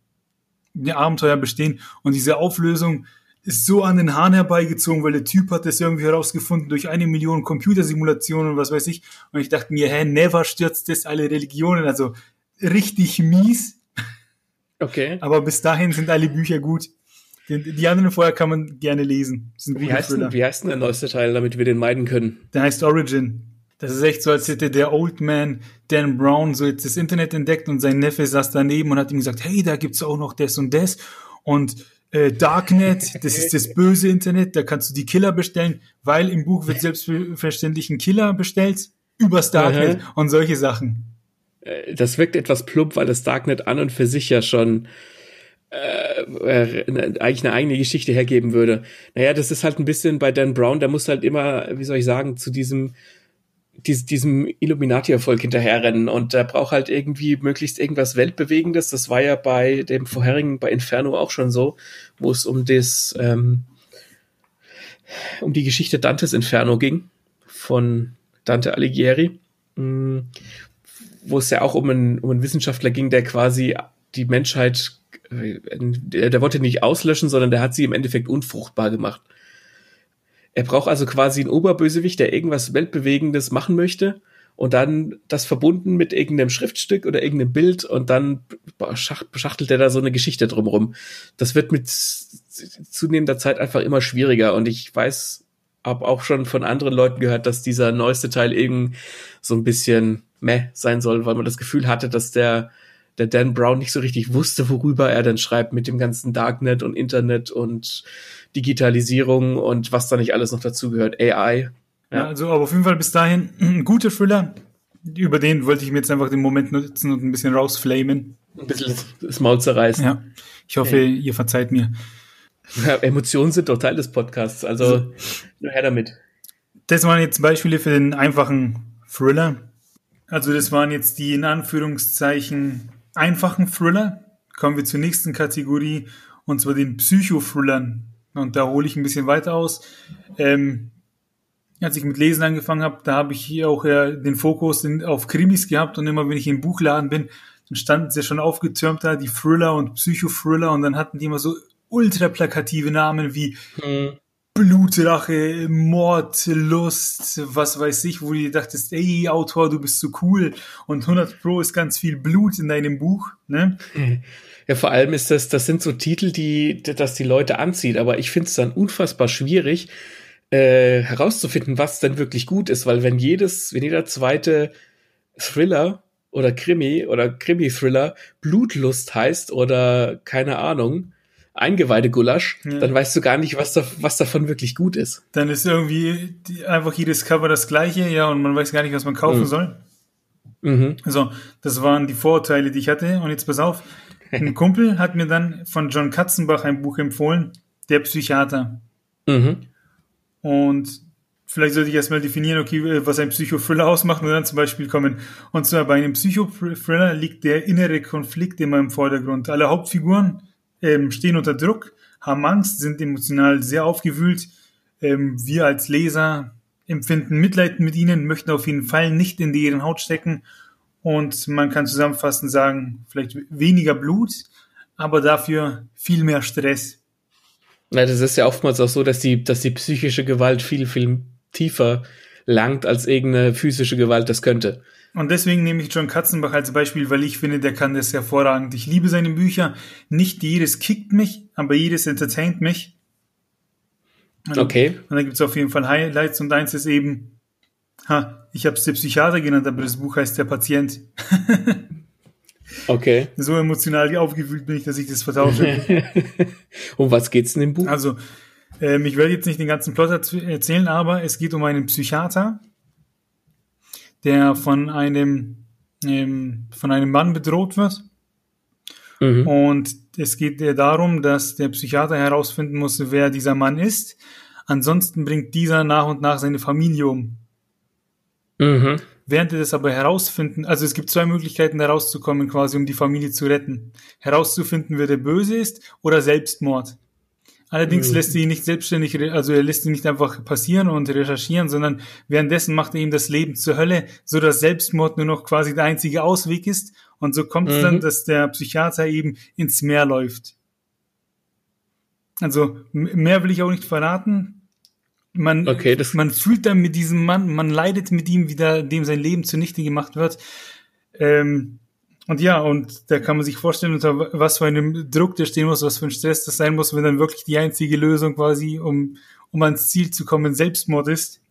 Abenteuer bestehen. Und diese Auflösung, ist so an den Hahn herbeigezogen, weil der Typ hat das irgendwie herausgefunden durch eine Million Computersimulationen und was weiß ich. Und ich dachte mir, hä, never stürzt das alle Religionen. Also richtig mies. Okay. Aber bis dahin sind alle Bücher gut. Die, die anderen vorher kann man gerne lesen. Wie heißt, denn, wie heißt denn der neueste Teil, damit wir den meiden können? Der heißt Origin. Das ist echt so, als hätte der Old Man Dan Brown so jetzt das Internet entdeckt und sein Neffe saß daneben und hat ihm gesagt, hey, da gibt's auch noch das und das. Und äh, Darknet, das ist das böse Internet, da kannst du die Killer bestellen, weil im Buch wird selbstverständlich ein Killer bestellt übers Darknet mhm. und solche Sachen. Äh, das wirkt etwas plump, weil das Darknet an und für sich ja schon äh, äh, eigentlich eine eigene Geschichte hergeben würde. Naja, das ist halt ein bisschen bei Dan Brown, der muss halt immer, wie soll ich sagen, zu diesem dies, diesem Illuminati-Erfolg hinterherrennen und der braucht halt irgendwie möglichst irgendwas Weltbewegendes. Das war ja bei dem vorherigen, bei Inferno auch schon so, wo es um das, ähm, um die Geschichte Dantes Inferno ging, von Dante Alighieri, mh, mm, wo es ja auch um einen, um einen Wissenschaftler ging, der quasi die Menschheit, äh, der, der wollte nicht auslöschen, sondern der hat sie im Endeffekt unfruchtbar gemacht. Er braucht also quasi einen Oberbösewicht, der irgendwas Weltbewegendes machen möchte und dann das verbunden mit irgendeinem Schriftstück oder irgendeinem Bild und dann beschachtelt er da so eine Geschichte drumherum. Das wird mit zunehmender Zeit einfach immer schwieriger und ich weiß, habe auch schon von anderen Leuten gehört, dass dieser neueste Teil eben so ein bisschen meh sein soll, weil man das Gefühl hatte, dass der der Dan Brown nicht so richtig wusste, worüber er denn schreibt mit dem ganzen Darknet und Internet und Digitalisierung und was da nicht alles noch dazugehört, AI. Ja. ja, also aber auf jeden Fall bis dahin ein guter Thriller. Über den wollte ich mir jetzt einfach den Moment nutzen und ein bisschen rausflamen. Ein bisschen das Maul zerreißen. Ja, ich hoffe, hey. ihr verzeiht mir. Ja, Emotionen sind doch Teil des Podcasts, also, also nur her damit. Das waren jetzt Beispiele für den einfachen Thriller. Also das waren jetzt die in Anführungszeichen einfachen Thriller. Kommen wir zur nächsten Kategorie und zwar den Psychothrillern. Und da hole ich ein bisschen weiter aus. Ähm, als ich mit Lesen angefangen habe, da habe ich hier auch ja den Fokus in, auf Krimis gehabt und immer wenn ich im Buchladen bin, dann standen sie schon aufgetürmt da, die Thriller und Psychothriller und dann hatten die immer so ultra plakative Namen wie hm. Blutrache, Mord, Lust, was weiß ich, wo du dir dachtest, ey, Autor, du bist so cool. Und 100 Pro ist ganz viel Blut in deinem Buch, ne? Ja, vor allem ist das, das sind so Titel, die, dass die Leute anzieht, aber ich finde es dann unfassbar schwierig, äh, herauszufinden, was denn wirklich gut ist, weil wenn jedes, wenn jeder zweite Thriller oder Krimi oder Krimi-Thriller Blutlust heißt oder keine Ahnung, Eingeweide-Gulasch, ja. dann weißt du gar nicht, was, da, was davon wirklich gut ist. Dann ist irgendwie die, einfach jedes Cover das gleiche, ja, und man weiß gar nicht, was man kaufen mhm. soll. Mhm. So, das waren die Vorurteile, die ich hatte. Und jetzt pass auf, ein Kumpel hat mir dann von John Katzenbach ein Buch empfohlen, Der Psychiater. Mhm. Und vielleicht sollte ich erstmal definieren, okay, was ein Psychothriller ausmacht und dann zum Beispiel kommen. Und zwar bei einem Psychothriller liegt der innere Konflikt immer im Vordergrund. Alle Hauptfiguren ähm, stehen unter Druck, haben Angst, sind emotional sehr aufgewühlt. Ähm, wir als Leser empfinden Mitleid mit ihnen, möchten auf jeden Fall nicht in deren Haut stecken. Und man kann zusammenfassend sagen, vielleicht weniger Blut, aber dafür viel mehr Stress. Ja, das ist ja oftmals auch so, dass die, dass die psychische Gewalt viel, viel tiefer langt, als irgendeine physische Gewalt das könnte. Und deswegen nehme ich John Katzenbach als Beispiel, weil ich finde, der kann das hervorragend. Ich liebe seine Bücher. Nicht jedes kickt mich, aber jedes entertaint mich. Und, okay. Und da gibt es auf jeden Fall Highlights und eins ist eben, ha, ich habe es der Psychiater genannt, aber das Buch heißt Der Patient. okay. So emotional aufgewühlt bin ich, dass ich das vertausche. um was geht's in dem Buch? Also, ähm, ich werde jetzt nicht den ganzen Plot erzählen, aber es geht um einen Psychiater, der von einem, ähm, von einem Mann bedroht wird. Mhm. Und es geht darum, dass der Psychiater herausfinden muss, wer dieser Mann ist. Ansonsten bringt dieser nach und nach seine Familie um. Mhm. Während er das aber herausfinden, also es gibt zwei Möglichkeiten herauszukommen, quasi um die Familie zu retten. Herauszufinden, wer der Böse ist oder Selbstmord. Allerdings mhm. lässt er ihn nicht selbstständig, also er lässt ihn nicht einfach passieren und recherchieren, sondern währenddessen macht er ihm das Leben zur Hölle, so dass Selbstmord nur noch quasi der einzige Ausweg ist. Und so kommt es mhm. dann, dass der Psychiater eben ins Meer läuft. Also mehr will ich auch nicht verraten. Man, okay, man fühlt dann mit diesem Mann, man leidet mit ihm, wie da, dem sein Leben zunichte gemacht wird. Ähm, und ja, und da kann man sich vorstellen, unter was für einem Druck der stehen muss, was für ein Stress das sein muss, wenn dann wirklich die einzige Lösung quasi, um, um ans Ziel zu kommen, Selbstmord ist.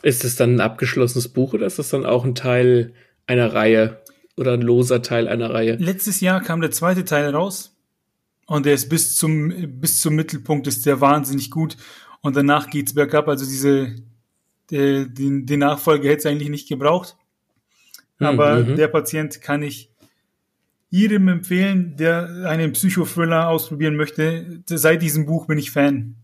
Ist es dann ein abgeschlossenes Buch oder ist das dann auch ein Teil einer Reihe oder ein loser Teil einer Reihe? Letztes Jahr kam der zweite Teil raus und der ist bis zum, bis zum Mittelpunkt ist der wahnsinnig gut und danach geht's bergab. Also diese, der, den, den Nachfolger hätte es eigentlich nicht gebraucht. Aber mhm. der Patient kann ich jedem empfehlen, der einen Psychothriller ausprobieren möchte. Seit diesem Buch bin ich Fan.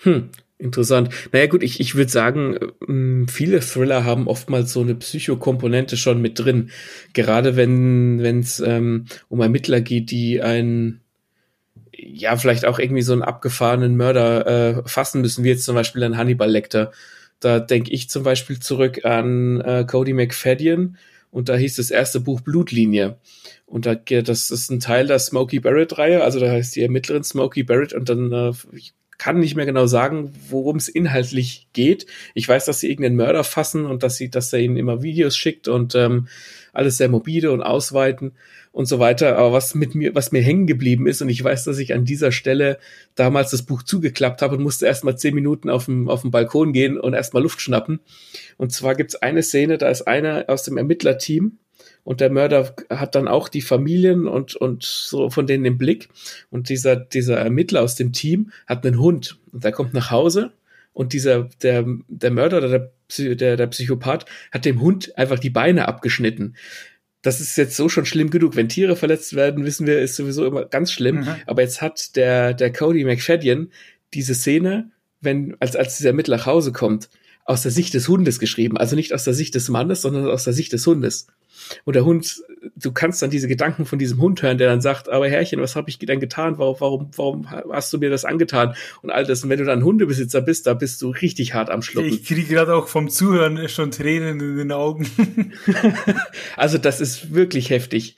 Hm, interessant. Naja gut, ich, ich würde sagen, ähm, viele Thriller haben oftmals so eine Psychokomponente schon mit drin. Gerade wenn es ähm, um Ermittler geht, die einen ja, vielleicht auch irgendwie so einen abgefahrenen Mörder äh, fassen müssen, wie jetzt zum Beispiel ein Hannibal Lecter. Da denke ich zum Beispiel zurück an äh, Cody McFadden und da hieß das erste Buch Blutlinie. Und da, das ist ein Teil der Smokey Barrett-Reihe, also da heißt die Ermittlerin Smokey Barrett und dann, äh, ich kann nicht mehr genau sagen, worum es inhaltlich geht. Ich weiß, dass sie irgendeinen Mörder fassen und dass sie, dass er ihnen immer Videos schickt und ähm, alles sehr mobile und ausweiten und so weiter. Aber was mit mir, was mir hängen geblieben ist, und ich weiß, dass ich an dieser Stelle damals das Buch zugeklappt habe und musste erstmal zehn Minuten auf dem, auf dem Balkon gehen und erstmal Luft schnappen. Und zwar gibt's eine Szene, da ist einer aus dem Ermittlerteam und der Mörder hat dann auch die Familien und, und so von denen im Blick. Und dieser, dieser Ermittler aus dem Team hat einen Hund und der kommt nach Hause und dieser, der, der Mörder oder der, der, der Psychopath hat dem Hund einfach die Beine abgeschnitten das ist jetzt so schon schlimm genug. Wenn Tiere verletzt werden, wissen wir, ist sowieso immer ganz schlimm. Mhm. Aber jetzt hat der, der Cody McFadden diese Szene, wenn, als, als dieser Ermittler nach Hause kommt, aus der Sicht des Hundes geschrieben. Also nicht aus der Sicht des Mannes, sondern aus der Sicht des Hundes. Und der Hund, du kannst dann diese Gedanken von diesem Hund hören, der dann sagt, aber Herrchen, was habe ich denn getan? Warum, warum, warum hast du mir das angetan? Und all das. Und wenn du dann Hundebesitzer bist, da bist du richtig hart am Schlucken. Ich kriege gerade auch vom Zuhören schon Tränen in den Augen. also das ist wirklich heftig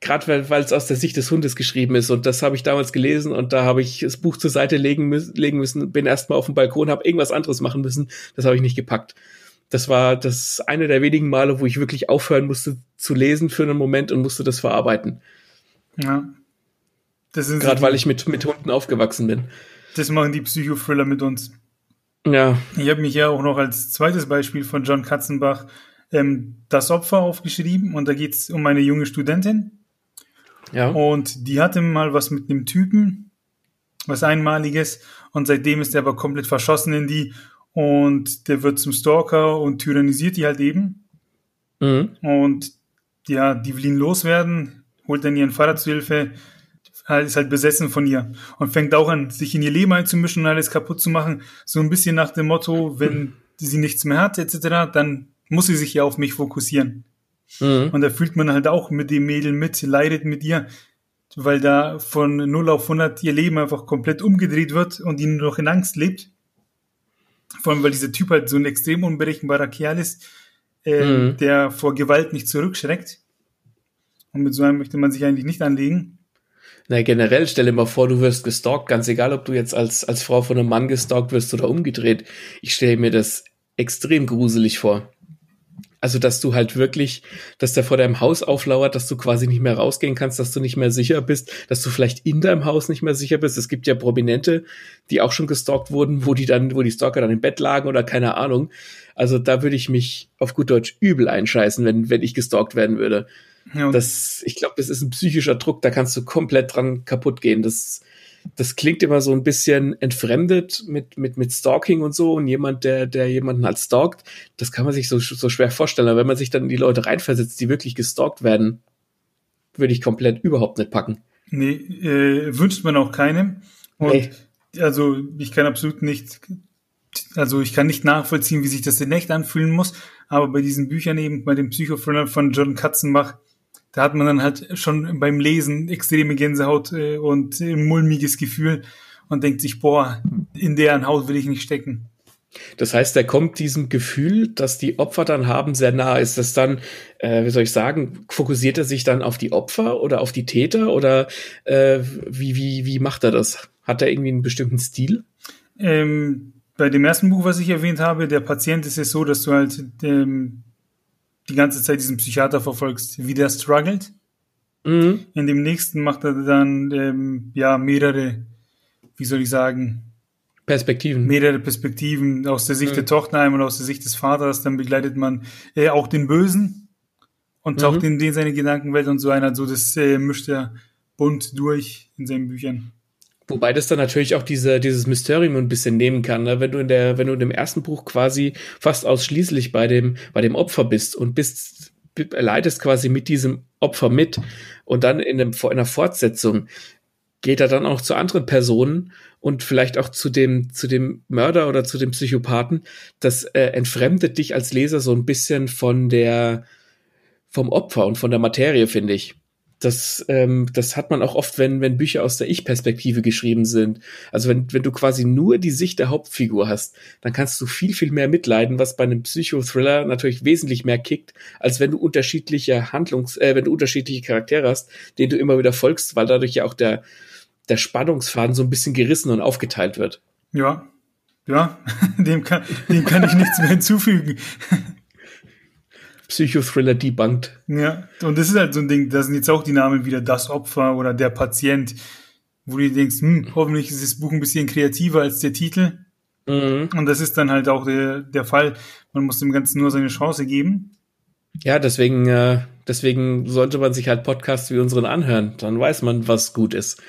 gerade weil es aus der Sicht des Hundes geschrieben ist und das habe ich damals gelesen und da habe ich das Buch zur Seite legen, müssen, legen müssen, bin erstmal auf dem Balkon, habe irgendwas anderes machen müssen, das habe ich nicht gepackt. Das war das eine der wenigen Male, wo ich wirklich aufhören musste zu lesen für einen Moment und musste das verarbeiten. Ja. Das sind gerade weil ich mit mit Hunden aufgewachsen bin. Das machen die Psychothriller mit uns. Ja. Ich habe mich ja auch noch als zweites Beispiel von John Katzenbach ähm, das Opfer aufgeschrieben und da geht es um eine junge Studentin, ja. Und die hatte mal was mit einem Typen, was Einmaliges. Und seitdem ist er aber komplett verschossen in die. Und der wird zum Stalker und tyrannisiert die halt eben. Mhm. Und ja, die will ihn loswerden, holt dann ihren Vater zu Hilfe, ist halt besessen von ihr und fängt auch an, sich in ihr Leben einzumischen und alles kaputt zu machen. So ein bisschen nach dem Motto, wenn sie nichts mehr hat, etc., dann muss sie sich ja auf mich fokussieren. Mhm. Und da fühlt man halt auch mit dem Mädel mit, leidet mit ihr, weil da von 0 auf 100 ihr Leben einfach komplett umgedreht wird und die nur noch in Angst lebt. Vor allem, weil dieser Typ halt so ein extrem unberechenbarer Kerl ist, äh, mhm. der vor Gewalt nicht zurückschreckt. Und mit so einem möchte man sich eigentlich nicht anlegen. Na, generell stell dir mal vor, du wirst gestalkt, ganz egal, ob du jetzt als, als Frau von einem Mann gestalkt wirst oder umgedreht. Ich stelle mir das extrem gruselig vor. Also, dass du halt wirklich, dass der vor deinem Haus auflauert, dass du quasi nicht mehr rausgehen kannst, dass du nicht mehr sicher bist, dass du vielleicht in deinem Haus nicht mehr sicher bist. Es gibt ja Prominente, die auch schon gestalkt wurden, wo die dann, wo die Stalker dann im Bett lagen oder keine Ahnung. Also da würde ich mich auf gut Deutsch übel einscheißen, wenn, wenn ich gestalkt werden würde. Ja. Das, ich glaube, das ist ein psychischer Druck, da kannst du komplett dran kaputt gehen. Das, das klingt immer so ein bisschen entfremdet mit, mit, mit Stalking und so und jemand, der, der jemanden halt stalkt, das kann man sich so, so schwer vorstellen. Aber wenn man sich dann in die Leute reinversetzt, die wirklich gestalkt werden, würde ich komplett überhaupt nicht packen. Nee, äh, wünscht man auch keinem. Und nee. also ich kann absolut nicht, also ich kann nicht nachvollziehen, wie sich das in echt anfühlen muss, aber bei diesen Büchern eben, bei dem Psychothriller von John Katzenbach, da hat man dann halt schon beim Lesen extreme Gänsehaut äh, und ein mulmiges Gefühl und denkt sich, boah, in deren Haut will ich nicht stecken. Das heißt, er kommt diesem Gefühl, dass die Opfer dann haben, sehr nah. Ist das dann, äh, wie soll ich sagen, fokussiert er sich dann auf die Opfer oder auf die Täter oder äh, wie, wie, wie macht er das? Hat er irgendwie einen bestimmten Stil? Ähm, bei dem ersten Buch, was ich erwähnt habe, der Patient ist es so, dass du halt ähm, die ganze Zeit diesen Psychiater verfolgst, wie der struggelt. Mhm. In dem nächsten macht er dann ähm, ja mehrere, wie soll ich sagen, Perspektiven. Mehrere Perspektiven aus der Sicht mhm. der Tochter einmal aus der Sicht des Vaters. Dann begleitet man äh, auch den Bösen und taucht mhm. in den seine Gedankenwelt und so einer. So das äh, mischt er bunt durch in seinen Büchern. Wobei das dann natürlich auch diese, dieses Mysterium ein bisschen nehmen kann, ne? wenn du in der, wenn du in dem ersten Buch quasi fast ausschließlich bei dem, bei dem Opfer bist und bist, leidest quasi mit diesem Opfer mit und dann in, einem, in einer Fortsetzung geht er dann auch zu anderen Personen und vielleicht auch zu dem, zu dem Mörder oder zu dem Psychopathen. Das äh, entfremdet dich als Leser so ein bisschen von der, vom Opfer und von der Materie, finde ich das, ähm, das hat man auch oft, wenn, wenn Bücher aus der Ich-Perspektive geschrieben sind. Also wenn, wenn du quasi nur die Sicht der Hauptfigur hast, dann kannst du viel, viel mehr mitleiden, was bei einem Psychothriller natürlich wesentlich mehr kickt, als wenn du unterschiedliche Handlungs-, äh, wenn du unterschiedliche Charaktere hast, denen du immer wieder folgst, weil dadurch ja auch der, der Spannungsfaden so ein bisschen gerissen und aufgeteilt wird. Ja, ja, dem kann, dem kann ich nichts mehr hinzufügen. Psychothriller debunked. Ja, und das ist halt so ein Ding, da sind jetzt auch die Namen wieder das Opfer oder der Patient, wo du denkst, hm, hoffentlich ist das Buch ein bisschen kreativer als der Titel. Mhm. Und das ist dann halt auch der, der Fall. Man muss dem Ganzen nur seine Chance geben. Ja, deswegen, äh, deswegen sollte man sich halt Podcasts wie unseren anhören. Dann weiß man, was gut ist,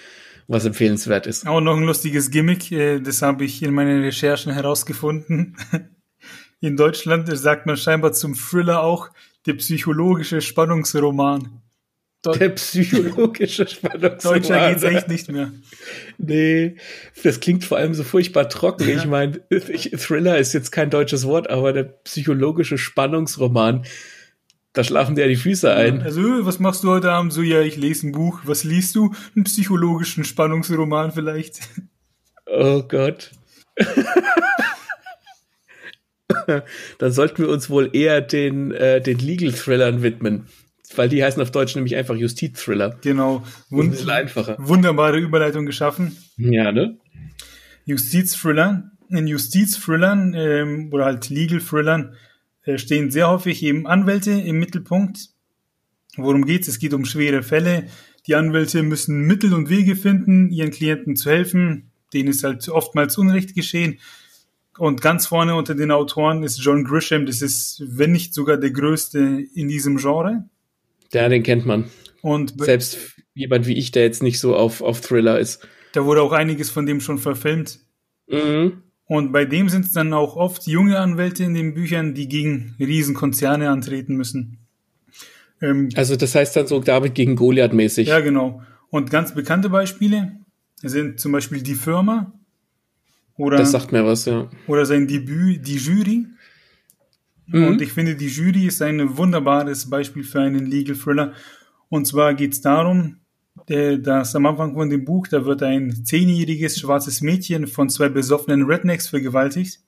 was empfehlenswert ist. Auch noch ein lustiges Gimmick, äh, das habe ich in meinen Recherchen herausgefunden. In Deutschland sagt man scheinbar zum Thriller auch der psychologische Spannungsroman. Deu der psychologische Spannungsroman. Deutscher geht's echt nicht mehr. Nee, das klingt vor allem so furchtbar trocken. Ja. Ich meine, Thriller ist jetzt kein deutsches Wort, aber der psychologische Spannungsroman. Da schlafen dir die Füße ein. Also, was machst du heute Abend? So, ja, ich lese ein Buch. Was liest du? Einen psychologischen Spannungsroman vielleicht? Oh Gott. Dann sollten wir uns wohl eher den, äh, den Legal-Thrillern widmen. Weil die heißen auf Deutsch nämlich einfach Justiz-Thriller. Genau. Wund ein einfacher. Wunderbare Überleitung geschaffen. Ja, ne? Justiz-Thriller. In Justiz-Thrillern ähm, oder halt Legal-Thrillern äh, stehen sehr häufig eben Anwälte im Mittelpunkt. Worum geht's? Es geht um schwere Fälle. Die Anwälte müssen Mittel und Wege finden, ihren Klienten zu helfen. Denen ist halt oftmals Unrecht geschehen. Und ganz vorne unter den Autoren ist John Grisham. Das ist, wenn nicht sogar der größte in diesem Genre. Ja, den kennt man. Und selbst jemand wie ich, der jetzt nicht so auf, auf Thriller ist. Da wurde auch einiges von dem schon verfilmt. Mhm. Und bei dem sind es dann auch oft junge Anwälte in den Büchern, die gegen Riesenkonzerne antreten müssen. Ähm, also das heißt dann so David gegen Goliath mäßig. Ja, genau. Und ganz bekannte Beispiele sind zum Beispiel die Firma. Oder, das sagt mir was, ja. Oder sein Debüt, die Jury. Mhm. Und ich finde, die Jury ist ein wunderbares Beispiel für einen Legal Thriller. Und zwar geht es darum, dass am Anfang von dem Buch, da wird ein zehnjähriges schwarzes Mädchen von zwei besoffenen Rednecks vergewaltigt.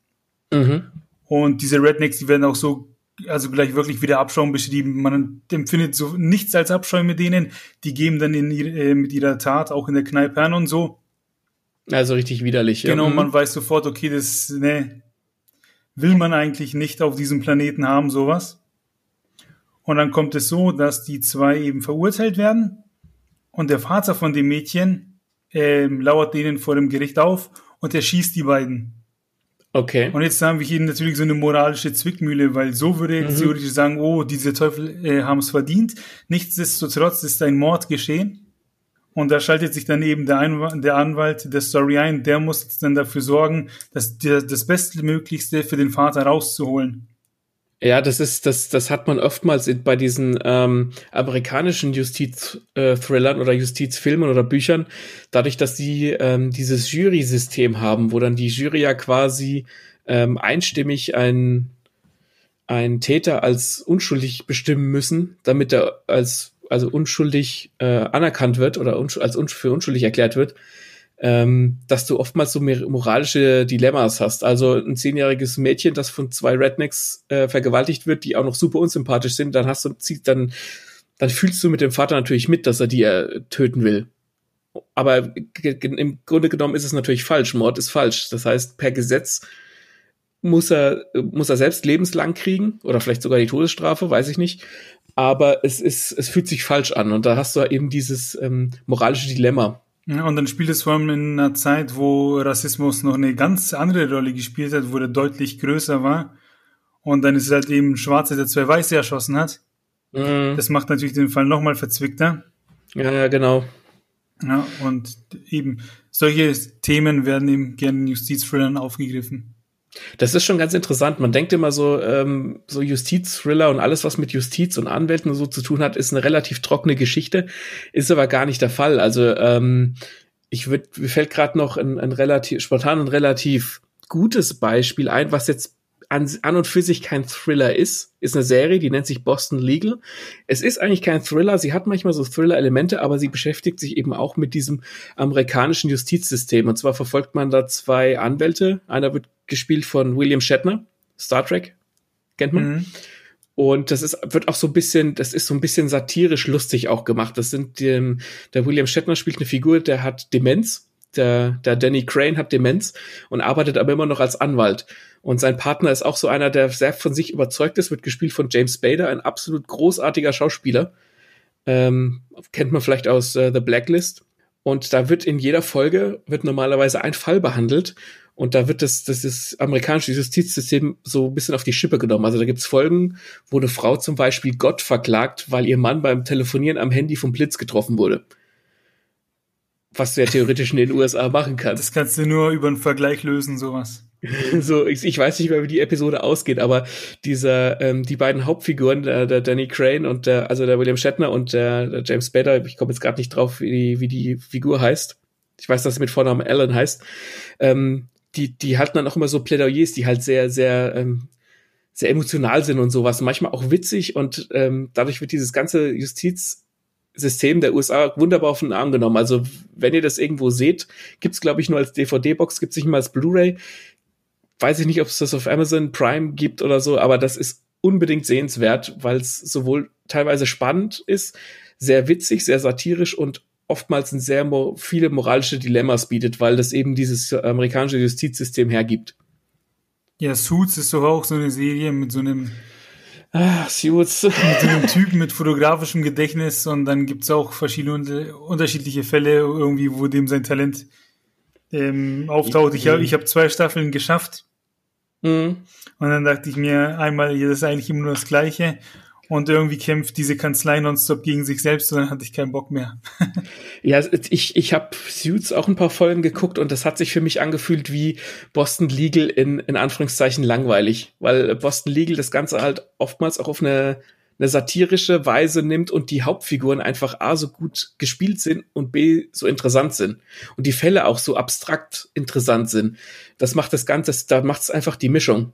Mhm. Und diese Rednecks, die werden auch so, also gleich wirklich wieder Abschaum beschrieben. Man empfindet so nichts als Abscheu mit denen. Die geben dann in, äh, mit ihrer Tat auch in der Kneipe an und so. Also richtig widerlich. Genau, ja. Mhm. man weiß sofort, okay, das, ne, will man eigentlich nicht auf diesem Planeten haben, sowas. Und dann kommt es so, dass die zwei eben verurteilt werden und der Vater von dem Mädchen äh, lauert denen vor dem Gericht auf und er schießt die beiden. Okay. Und jetzt haben wir hier natürlich so eine moralische Zwickmühle, weil so würde jetzt mhm. theoretisch sagen, oh, diese Teufel äh, haben es verdient. Nichtsdestotrotz ist ein Mord geschehen. Und da schaltet sich dann eben der, Einwand, der Anwalt der Story ein, der muss dann dafür sorgen, dass der, das Bestmöglichste für den Vater rauszuholen. Ja, das ist, das, das hat man oftmals bei diesen ähm, amerikanischen Justiz-Thrillern äh, oder Justizfilmen oder Büchern, dadurch, dass sie ähm, dieses Jury-System haben, wo dann die Jury ja quasi ähm, einstimmig ein, ein Täter als unschuldig bestimmen müssen, damit er als also unschuldig äh, anerkannt wird oder unsch als unsch für unschuldig erklärt wird, ähm, dass du oftmals so moralische Dilemmas hast. Also ein zehnjähriges Mädchen, das von zwei Rednecks äh, vergewaltigt wird, die auch noch super unsympathisch sind, dann hast du, dann, dann fühlst du mit dem Vater natürlich mit, dass er die äh, töten will. Aber im Grunde genommen ist es natürlich falsch. Mord ist falsch. Das heißt, per Gesetz muss er, muss er selbst lebenslang kriegen oder vielleicht sogar die Todesstrafe, weiß ich nicht. Aber es ist, es fühlt sich falsch an und da hast du eben dieses ähm, moralische Dilemma. Ja, und dann spielt es vor allem in einer Zeit, wo Rassismus noch eine ganz andere Rolle gespielt hat, wo der deutlich größer war. Und dann ist es halt eben Schwarze, der zwei Weiße erschossen hat. Mhm. Das macht natürlich den Fall nochmal verzwickter. Ja, ja, genau. Ja, und eben solche Themen werden eben gerne in Justizthrillern aufgegriffen. Das ist schon ganz interessant. Man denkt immer so, ähm, so Justizthriller und alles, was mit Justiz und Anwälten und so zu tun hat, ist eine relativ trockene Geschichte. Ist aber gar nicht der Fall. Also ähm, ich würde, mir fällt gerade noch ein, ein relativ spontan ein relativ gutes Beispiel ein, was jetzt an, an und für sich kein Thriller ist, ist eine Serie, die nennt sich Boston Legal. Es ist eigentlich kein Thriller, sie hat manchmal so Thriller-Elemente, aber sie beschäftigt sich eben auch mit diesem amerikanischen Justizsystem. Und zwar verfolgt man da zwei Anwälte. Einer wird gespielt von William Shatner, Star Trek, kennt man. Mhm. Und das ist, wird auch so ein bisschen, das ist so ein bisschen satirisch lustig auch gemacht. Das sind, ähm, der William Shatner spielt eine Figur, der hat Demenz. Der, der Danny Crane hat Demenz und arbeitet aber immer noch als Anwalt. Und sein Partner ist auch so einer, der sehr von sich überzeugt ist, wird gespielt von James Spader, ein absolut großartiger Schauspieler. Ähm, kennt man vielleicht aus äh, The Blacklist. Und da wird in jeder Folge, wird normalerweise ein Fall behandelt und da wird das, das ist amerikanische Justizsystem so ein bisschen auf die Schippe genommen. Also da gibt's Folgen, wo eine Frau zum Beispiel Gott verklagt, weil ihr Mann beim Telefonieren am Handy vom Blitz getroffen wurde. Was du ja theoretisch in den USA machen kannst. Das kannst du nur über einen Vergleich lösen, sowas. so, ich, ich weiß nicht mehr, wie die Episode ausgeht, aber dieser, ähm, die beiden Hauptfiguren, der, der Danny Crane und der, also der William Shatner und der, der James Spader, ich komme jetzt gerade nicht drauf, wie die, wie die Figur heißt. Ich weiß, dass sie mit Vornamen Alan heißt. Ähm, die, die halten dann auch immer so Plädoyers, die halt sehr, sehr, ähm, sehr emotional sind und sowas, manchmal auch witzig und ähm, dadurch wird dieses ganze Justizsystem der USA wunderbar auf den Arm genommen. Also wenn ihr das irgendwo seht, gibt's glaube ich nur als DVD-Box, gibt's nicht mal als Blu-ray. Weiß ich nicht, ob es das auf Amazon Prime gibt oder so, aber das ist unbedingt sehenswert, weil es sowohl teilweise spannend ist, sehr witzig, sehr satirisch und oftmals ein sehr mo viele moralische Dilemmas bietet, weil das eben dieses amerikanische Justizsystem hergibt. Ja, Suits ist doch auch so eine Serie mit so einem Ah, Suits. mit so einem Typen mit fotografischem Gedächtnis und dann gibt's auch verschiedene unterschiedliche Fälle irgendwie, wo dem sein Talent ähm, auftaucht. Ich, ich habe zwei Staffeln geschafft. Mhm. Und dann dachte ich mir einmal, das ist eigentlich immer nur das Gleiche und irgendwie kämpft diese Kanzlei nonstop gegen sich selbst und dann hatte ich keinen Bock mehr. ja, ich, ich habe Suits auch ein paar Folgen geguckt und das hat sich für mich angefühlt wie Boston Legal in, in Anführungszeichen langweilig, weil Boston Legal das Ganze halt oftmals auch auf eine, eine satirische Weise nimmt und die Hauptfiguren einfach A so gut gespielt sind und B so interessant sind und die Fälle auch so abstrakt interessant sind. Das macht das Ganze, da macht es einfach die Mischung.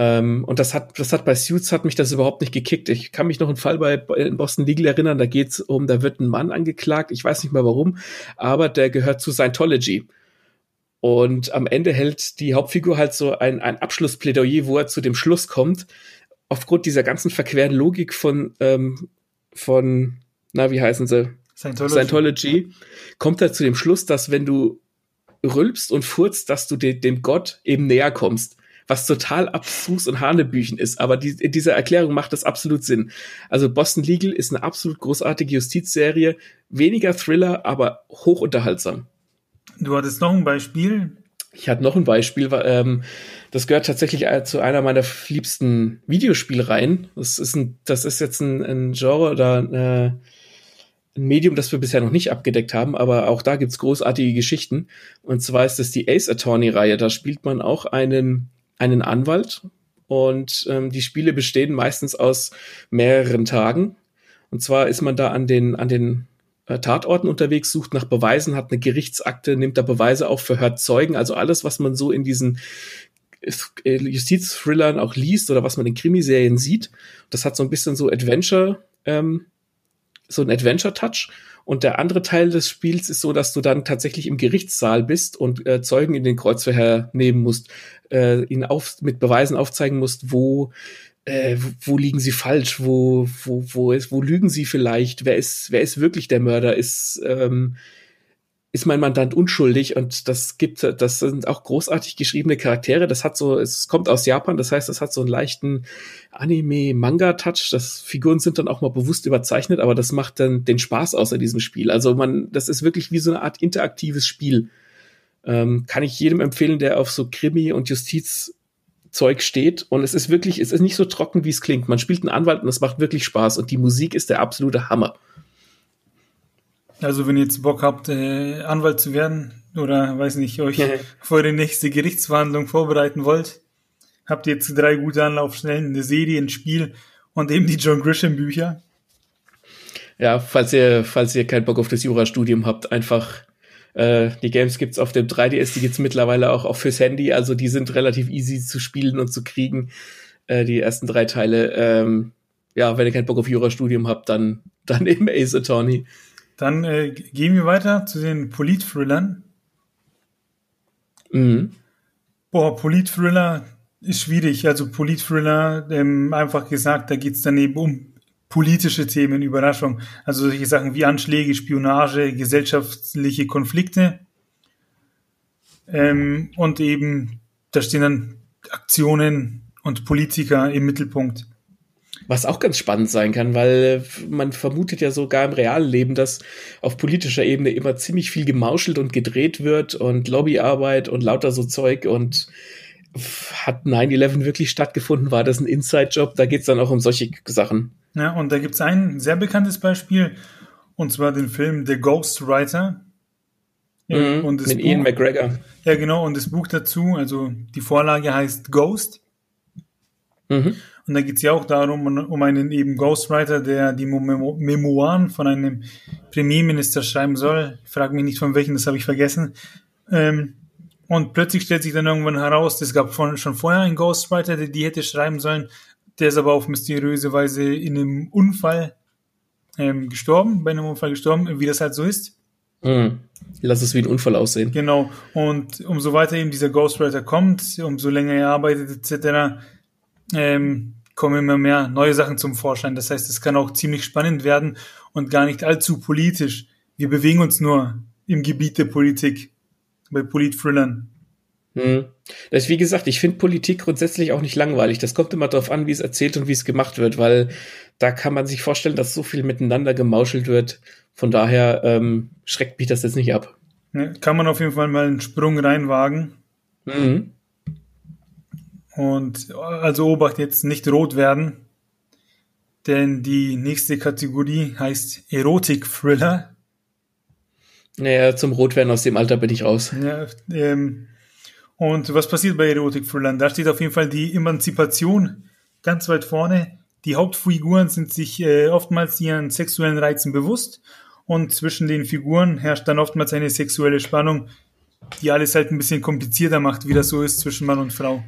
Ähm, und das hat, das hat bei Suits hat mich das überhaupt nicht gekickt. Ich kann mich noch einen Fall bei in Boston Legal erinnern, da geht's um, da wird ein Mann angeklagt, ich weiß nicht mal warum, aber der gehört zu Scientology. Und am Ende hält die Hauptfigur halt so ein, ein Abschlussplädoyer, wo er zu dem Schluss kommt, aufgrund dieser ganzen verqueren Logik von, ähm, von, na, wie heißen sie? Scientology. Scientology, kommt er zu dem Schluss, dass wenn du rülpst und furzt, dass du de dem Gott eben näher kommst was total abstrus und Hanebüchen ist. Aber die, in dieser Erklärung macht das absolut Sinn. Also Boston Legal ist eine absolut großartige Justizserie. Weniger Thriller, aber hochunterhaltsam. Du hattest noch ein Beispiel. Ich hatte noch ein Beispiel, ähm, das gehört tatsächlich äh, zu einer meiner liebsten Videospielreihen. Das ist ein, das ist jetzt ein, ein Genre oder eine, ein Medium, das wir bisher noch nicht abgedeckt haben, aber auch da gibt's großartige Geschichten. Und zwar ist es die Ace Attorney-Reihe. Da spielt man auch einen einen Anwalt und ähm, die Spiele bestehen meistens aus mehreren Tagen. Und zwar ist man da an den, an den äh, Tatorten unterwegs, sucht nach Beweisen, hat eine Gerichtsakte, nimmt da Beweise auf, verhört Zeugen, also alles, was man so in diesen äh, Justizthrillern auch liest oder was man in Krimiserien sieht. Das hat so ein bisschen so Adventure, ähm, so ein Adventure-Touch. Und der andere Teil des Spiels ist so, dass du dann tatsächlich im Gerichtssaal bist und äh, Zeugen in den Kreuzverhör nehmen musst, äh, ihnen auf, mit Beweisen aufzeigen musst, wo äh, wo liegen sie falsch, wo, wo, wo, ist, wo lügen sie vielleicht, wer ist, wer ist wirklich der Mörder, ist, ähm, ist mein Mandant unschuldig und das gibt, das sind auch großartig geschriebene Charaktere. Das hat so, es kommt aus Japan, das heißt, das hat so einen leichten Anime-Manga-Touch. Das Figuren sind dann auch mal bewusst überzeichnet, aber das macht dann den Spaß außer diesem Spiel. Also man, das ist wirklich wie so eine Art interaktives Spiel. Ähm, kann ich jedem empfehlen, der auf so Krimi und Justiz Zeug steht und es ist wirklich, es ist nicht so trocken, wie es klingt. Man spielt einen Anwalt und es macht wirklich Spaß und die Musik ist der absolute Hammer. Also wenn ihr jetzt Bock habt, äh, Anwalt zu werden oder weiß nicht, euch für eure nächste Gerichtsverhandlung vorbereiten wollt, habt ihr jetzt drei gute Anlaufstellen, eine Serie, ein Spiel und eben die John Grisham Bücher. Ja, falls ihr, falls ihr keinen Bock auf das Jurastudium habt, einfach äh, die Games gibt's auf dem 3DS, die gibt's mittlerweile auch, auch fürs Handy, also die sind relativ easy zu spielen und zu kriegen. Äh, die ersten drei Teile. Ähm, ja, wenn ihr keinen Bock auf Jurastudium habt, dann, dann eben Ace Attorney. Dann äh, gehen wir weiter zu den Polit-Thrillern. Mhm. Boah, Polit-Thriller ist schwierig. Also Polit-Thriller, ähm, einfach gesagt, da geht's dann eben um politische Themen, Überraschung. Also solche Sachen wie Anschläge, Spionage, gesellschaftliche Konflikte. Ähm, und eben, da stehen dann Aktionen und Politiker im Mittelpunkt. Was auch ganz spannend sein kann, weil man vermutet ja sogar im realen Leben, dass auf politischer Ebene immer ziemlich viel gemauschelt und gedreht wird und Lobbyarbeit und lauter so Zeug und hat 9-11 wirklich stattgefunden? War das ein Inside-Job? Da geht's dann auch um solche Sachen. Ja, und da gibt's ein sehr bekanntes Beispiel, und zwar den Film The Ghostwriter. Mhm, und das mit Buch, Ian McGregor. Ja, genau, und das Buch dazu, also die Vorlage heißt Ghost. Mhm. Und da geht es ja auch darum, um einen eben Ghostwriter, der die Memo Memoiren von einem Premierminister schreiben soll. Ich frage mich nicht von welchen, das habe ich vergessen. Ähm, Und plötzlich stellt sich dann irgendwann heraus, es gab von, schon vorher einen Ghostwriter, der die hätte schreiben sollen. Der ist aber auf mysteriöse Weise in einem Unfall ähm, gestorben, bei einem Unfall gestorben, wie das halt so ist. Mhm. Lass es wie ein Unfall aussehen. Genau. Und umso weiter eben dieser Ghostwriter kommt, umso länger er arbeitet etc., ähm, kommen immer mehr neue Sachen zum Vorschein. Das heißt, es kann auch ziemlich spannend werden und gar nicht allzu politisch. Wir bewegen uns nur im Gebiet der Politik, bei Politthrillern. Hm. Das ist, wie gesagt, ich finde Politik grundsätzlich auch nicht langweilig. Das kommt immer darauf an, wie es erzählt und wie es gemacht wird, weil da kann man sich vorstellen, dass so viel miteinander gemauschelt wird. Von daher ähm, schreckt mich das jetzt nicht ab. Ja, kann man auf jeden Fall mal einen Sprung reinwagen. Mhm. Und also Obacht jetzt nicht rot werden, denn die nächste Kategorie heißt Erotik-Thriller. Naja, zum Rotwerden aus dem Alter bin ich raus. Ja, ähm, und was passiert bei Erotik-Thrillern? Da steht auf jeden Fall die Emanzipation ganz weit vorne. Die Hauptfiguren sind sich äh, oftmals ihren sexuellen Reizen bewusst und zwischen den Figuren herrscht dann oftmals eine sexuelle Spannung, die alles halt ein bisschen komplizierter macht, wie das so ist zwischen Mann und Frau.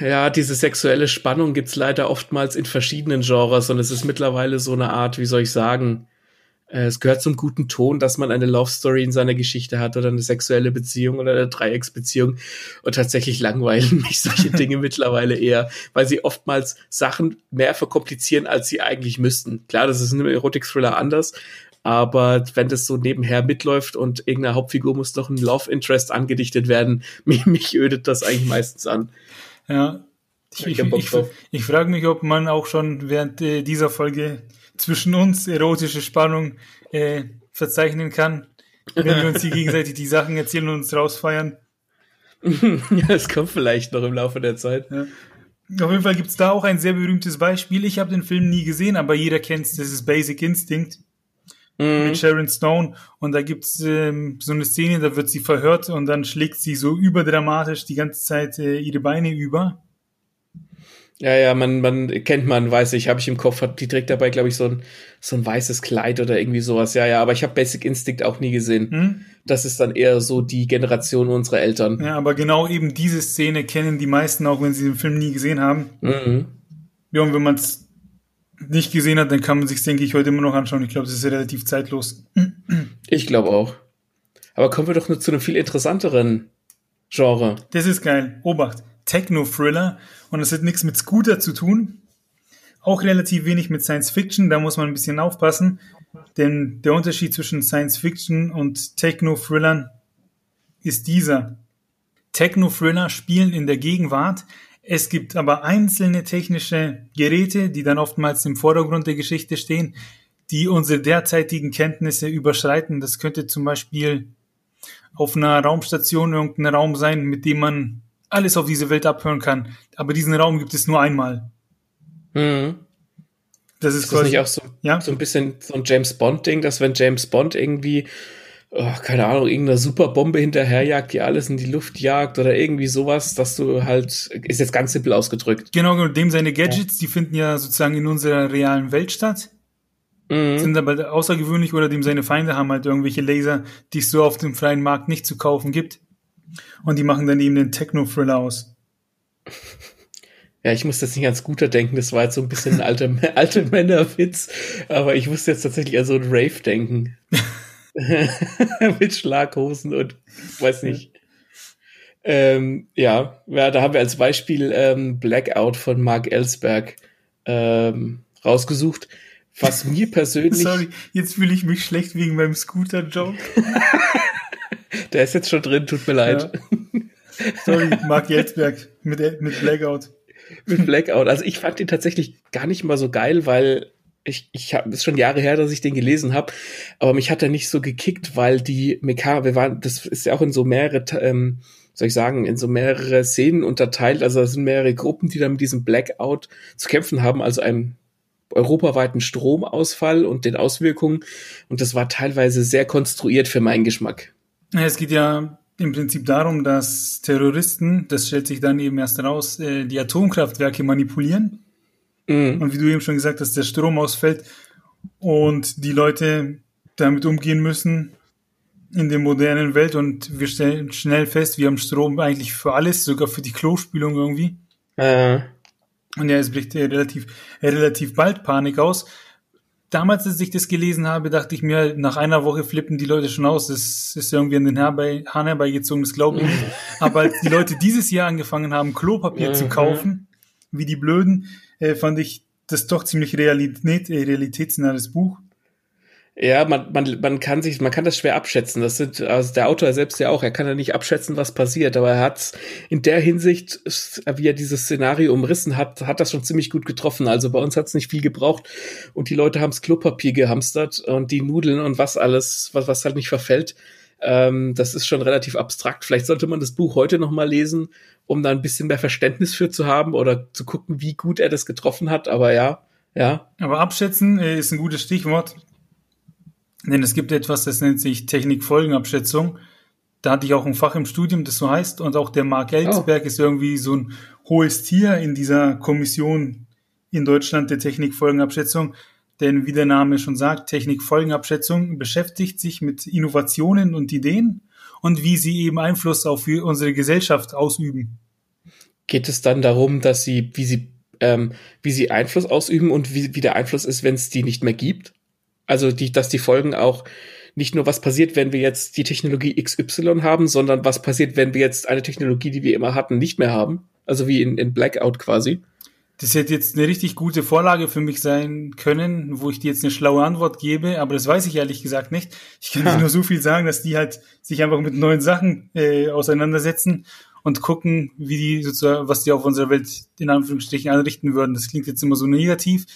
Ja, diese sexuelle Spannung gibt's leider oftmals in verschiedenen Genres und es ist mittlerweile so eine Art, wie soll ich sagen, äh, es gehört zum guten Ton, dass man eine Love Story in seiner Geschichte hat oder eine sexuelle Beziehung oder eine Dreiecksbeziehung. Und tatsächlich langweilen mich solche Dinge mittlerweile eher, weil sie oftmals Sachen mehr verkomplizieren, als sie eigentlich müssten. Klar, das ist in einem Erotik-Thriller anders, aber wenn das so nebenher mitläuft und irgendeine Hauptfigur muss noch ein Love Interest angedichtet werden, mich, mich ödet das eigentlich meistens an. Ja. Ich, ich, ich, ich frage mich, ob man auch schon während äh, dieser Folge zwischen uns erotische Spannung äh, verzeichnen kann, wenn wir uns hier gegenseitig die Sachen erzählen und uns rausfeiern. ja, es kommt vielleicht noch im Laufe der Zeit. Ja. Auf jeden Fall gibt es da auch ein sehr berühmtes Beispiel. Ich habe den Film nie gesehen, aber jeder kennt es, das ist Basic Instinct mhm. mit Sharon Stone. Und da gibt's ähm, so eine Szene, da wird sie verhört und dann schlägt sie so überdramatisch die ganze Zeit äh, ihre Beine über. Ja, ja, man, man kennt man, weiß ich, habe ich im Kopf, hat, die trägt dabei, glaube ich, so ein, so ein weißes Kleid oder irgendwie sowas. Ja, ja, aber ich habe Basic Instinct auch nie gesehen. Hm? Das ist dann eher so die Generation unserer Eltern. Ja, aber genau eben diese Szene kennen die meisten auch, wenn sie den Film nie gesehen haben. Mhm. Ja, und wenn man es nicht gesehen hat, dann kann man sich, denke ich, heute immer noch anschauen. Ich glaube, das ist relativ zeitlos. Ich glaube auch. Aber kommen wir doch nur zu einem viel interessanteren Genre. Das ist geil. Obacht. Techno-Thriller. Und das hat nichts mit Scooter zu tun. Auch relativ wenig mit Science Fiction. Da muss man ein bisschen aufpassen. Denn der Unterschied zwischen Science Fiction und Techno-Thrillern ist dieser. Techno-Thriller spielen in der Gegenwart, es gibt aber einzelne technische Geräte, die dann oftmals im Vordergrund der Geschichte stehen, die unsere derzeitigen Kenntnisse überschreiten. Das könnte zum Beispiel auf einer Raumstation irgendein Raum sein, mit dem man alles auf diese Welt abhören kann. Aber diesen Raum gibt es nur einmal. Mhm. Das ist, ist das nicht auch so, ja? so ein bisschen so ein James Bond-Ding, dass wenn James Bond irgendwie oh, keine Ahnung, irgendeine Superbombe hinterherjagt, die alles in die Luft jagt oder irgendwie sowas, dass du halt, ist jetzt ganz simpel ausgedrückt. Genau, und dem seine Gadgets, ja. die finden ja sozusagen in unserer realen Welt statt. Mhm. Sind aber außergewöhnlich oder dem seine Feinde haben halt irgendwelche Laser, die es so auf dem freien Markt nicht zu kaufen gibt. Und die machen dann eben den Techno-Thriller aus. Ja, ich muss das nicht ans Scooter denken, das war jetzt so ein bisschen ein alter, alter Männerwitz, aber ich musste jetzt tatsächlich an so ein Rave denken. mit Schlaghosen und weiß nicht. Ähm, ja, ja, da haben wir als Beispiel ähm, Blackout von Mark Ellsberg ähm, rausgesucht. Was mir persönlich. Sorry, jetzt fühle ich mich schlecht wegen meinem Scooter-Joke. Der ist jetzt schon drin, tut mir leid. Ja. Sorry, Mark Ellsberg mit, mit Blackout. Mit Blackout. Also ich fand ihn tatsächlich gar nicht mal so geil, weil ich, ich habe ist schon Jahre her, dass ich den gelesen habe, aber mich hat er nicht so gekickt, weil die Meka, wir waren, das ist ja auch in so mehrere, ähm, soll ich sagen, in so mehrere Szenen unterteilt. Also es sind mehrere Gruppen, die da mit diesem Blackout zu kämpfen haben, also einem europaweiten Stromausfall und den Auswirkungen. Und das war teilweise sehr konstruiert für meinen Geschmack. Ja, es geht ja im Prinzip darum, dass Terroristen, das stellt sich dann eben erst raus, äh, die Atomkraftwerke manipulieren Mhm. Und wie du eben schon gesagt hast, der Strom ausfällt und die Leute damit umgehen müssen, in der modernen Welt und wir stellen schnell fest, wir haben Strom eigentlich für alles, sogar für die Klospülung irgendwie. Äh. Und ja, es bricht relativ, relativ bald Panik aus. Damals, als ich das gelesen habe, dachte ich mir, nach einer Woche flippen die Leute schon aus. Das ist irgendwie an den Hahn herbeigezogen, das glaube ich nicht. Aber als die Leute dieses Jahr angefangen haben, Klopapier zu kaufen, wie die Blöden, äh, fand ich das doch ziemlich Realität, äh, realitätsnahes Buch. Ja, man, man, man kann sich, man kann das schwer abschätzen. Das sind, also der Autor selbst ja auch, er kann ja nicht abschätzen, was passiert, aber er hat in der Hinsicht, wie er dieses Szenario umrissen hat, hat das schon ziemlich gut getroffen. Also bei uns hat es nicht viel gebraucht und die Leute haben's Klopapier gehamstert und die Nudeln und was alles, was, was halt nicht verfällt. Ähm, das ist schon relativ abstrakt. Vielleicht sollte man das Buch heute noch mal lesen, um da ein bisschen mehr Verständnis für zu haben oder zu gucken, wie gut er das getroffen hat. Aber ja, ja. Aber abschätzen äh, ist ein gutes Stichwort. Denn es gibt etwas, das nennt sich Technikfolgenabschätzung. Da hatte ich auch ein Fach im Studium, das so heißt. Und auch der Mark Ellsberg oh. ist irgendwie so ein hohes Tier in dieser Kommission in Deutschland der Technikfolgenabschätzung. Denn wie der Name schon sagt, Technikfolgenabschätzung beschäftigt sich mit Innovationen und Ideen und wie sie eben Einfluss auf unsere Gesellschaft ausüben. Geht es dann darum, dass sie, wie sie, ähm, wie sie Einfluss ausüben und wie, wie der Einfluss ist, wenn es die nicht mehr gibt? Also, die, dass die Folgen auch nicht nur was passiert, wenn wir jetzt die Technologie XY haben, sondern was passiert, wenn wir jetzt eine Technologie, die wir immer hatten, nicht mehr haben. Also wie in, in Blackout quasi. Das hätte jetzt eine richtig gute Vorlage für mich sein können, wo ich dir jetzt eine schlaue Antwort gebe, aber das weiß ich ehrlich gesagt nicht. Ich kann dir nur so viel sagen, dass die halt sich einfach mit neuen Sachen äh, auseinandersetzen und gucken, wie die sozusagen, was die auf unserer Welt in Anführungsstrichen anrichten würden. Das klingt jetzt immer so negativ.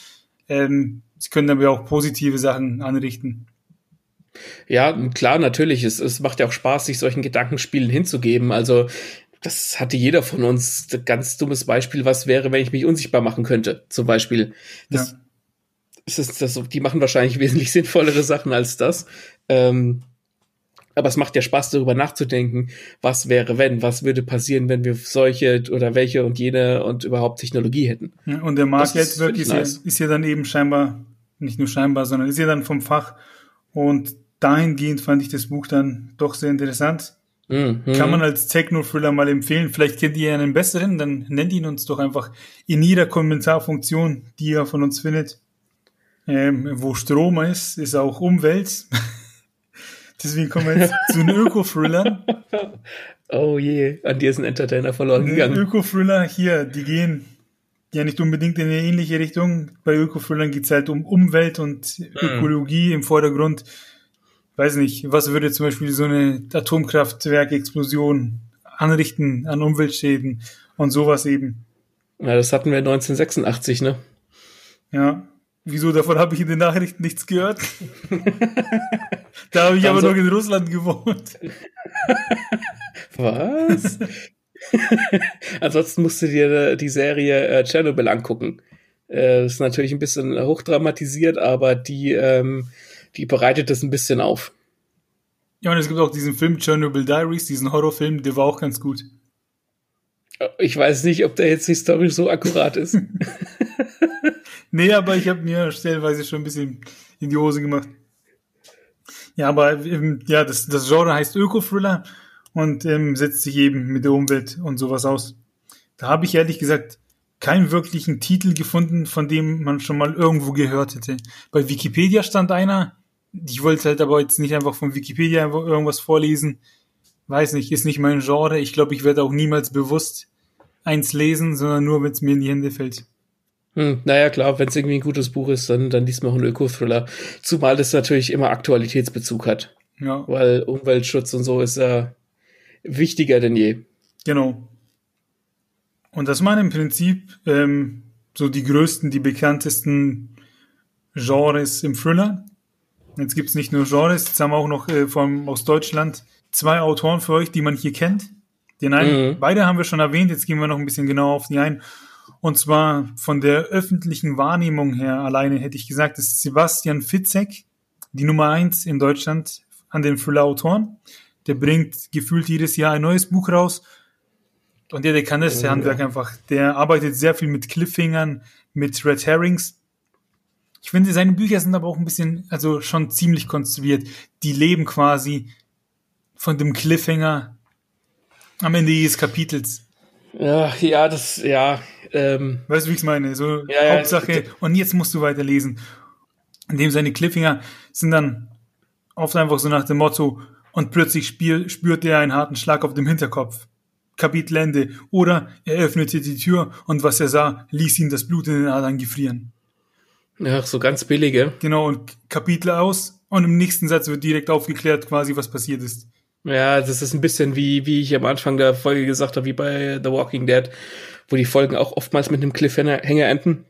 Ähm, sie können aber auch positive Sachen anrichten. Ja, klar, natürlich. Es, es macht ja auch Spaß, sich solchen Gedankenspielen hinzugeben. Also, das hatte jeder von uns. Ganz dummes Beispiel, was wäre, wenn ich mich unsichtbar machen könnte, zum Beispiel. Das, ja. ist das, die machen wahrscheinlich wesentlich sinnvollere Sachen als das. Ähm, aber es macht ja Spaß, darüber nachzudenken, was wäre, wenn, was würde passieren, wenn wir solche oder welche und jene und überhaupt Technologie hätten. Ja, und der Mark Edward ist, nice. ja, ist ja dann eben scheinbar nicht nur scheinbar, sondern ist ja dann vom Fach. Und dahingehend fand ich das Buch dann doch sehr interessant. Mhm. Kann man als Techno-Thriller mal empfehlen. Vielleicht kennt ihr einen besseren, dann nennt ihn uns doch einfach in jeder Kommentarfunktion, die ihr von uns findet. Ähm, wo Strom ist, ist auch Umwelt. Deswegen kommen wir jetzt zu den Öko-Thrillern. Oh je, an dir ist ein Entertainer verloren gegangen. Öko-Thriller hier, die gehen ja nicht unbedingt in eine ähnliche Richtung. Bei Öko-Thrillern geht es halt um Umwelt und mhm. Ökologie im Vordergrund. Weiß nicht, was würde zum Beispiel so eine Atomkraftwerkexplosion anrichten an Umweltschäden und sowas eben. Ja, das hatten wir 1986, ne? Ja. Wieso? Davon habe ich in den Nachrichten nichts gehört. da habe ich aber so noch in Russland gewohnt. Was? Ansonsten musst du dir die Serie äh, Chernobyl angucken. Äh, ist natürlich ein bisschen hochdramatisiert, aber die, ähm, die bereitet das ein bisschen auf. Ja, und es gibt auch diesen Film Chernobyl Diaries, diesen Horrorfilm, der war auch ganz gut. Ich weiß nicht, ob der jetzt historisch so akkurat ist. nee, aber ich habe mir stellenweise schon ein bisschen in die Hose gemacht. Ja, aber ähm, ja, das, das Genre heißt Öko-Thriller und ähm, setzt sich eben mit der Umwelt und sowas aus. Da habe ich ehrlich gesagt keinen wirklichen Titel gefunden, von dem man schon mal irgendwo gehört hätte. Bei Wikipedia stand einer, ich wollte halt aber jetzt nicht einfach von Wikipedia einfach irgendwas vorlesen. Weiß nicht, ist nicht mein Genre. Ich glaube, ich werde auch niemals bewusst eins lesen, sondern nur, wenn es mir in die Hände fällt. Hm, naja, klar, wenn es irgendwie ein gutes Buch ist, dann, dann liest man auch einen Öko-Thriller. Zumal das natürlich immer Aktualitätsbezug hat. Ja. Weil Umweltschutz und so ist ja wichtiger denn je. Genau. Und das waren im Prinzip ähm, so die größten, die bekanntesten Genres im Thriller. Jetzt gibt's nicht nur Genres, jetzt haben wir auch noch äh, vom, aus Deutschland zwei Autoren für euch, die man hier kennt. Den einen, mhm. beide haben wir schon erwähnt, jetzt gehen wir noch ein bisschen genauer auf die ein. Und zwar von der öffentlichen Wahrnehmung her alleine hätte ich gesagt, ist Sebastian Fitzek, die Nummer eins in Deutschland an den Thriller-Autoren. Der bringt gefühlt jedes Jahr ein neues Buch raus. Und ja, der kann das, der oh, Handwerk einfach. Der arbeitet sehr viel mit Cliffhangern, mit Red Herrings. Ich finde, seine Bücher sind aber auch ein bisschen, also schon ziemlich konstruiert. Die leben quasi von dem Cliffhanger am Ende jedes Kapitels. Ja, ja, das, ja. Ähm, weißt du, wie ich es meine? So ja, Hauptsache, ja, und jetzt musst du weiterlesen. Indem seine Cliffhanger sind dann oft einfach so nach dem Motto, und plötzlich spiel, spürt er einen harten Schlag auf dem Hinterkopf. Kapitelende. Oder er öffnete die Tür und was er sah, ließ ihn das Blut in den Adern gefrieren. Ja, so ganz billige. Genau, und Kapitel aus und im nächsten Satz wird direkt aufgeklärt, quasi, was passiert ist. Ja, das ist ein bisschen wie, wie ich am Anfang der Folge gesagt habe, wie bei The Walking Dead, wo die Folgen auch oftmals mit einem Cliffhanger enden,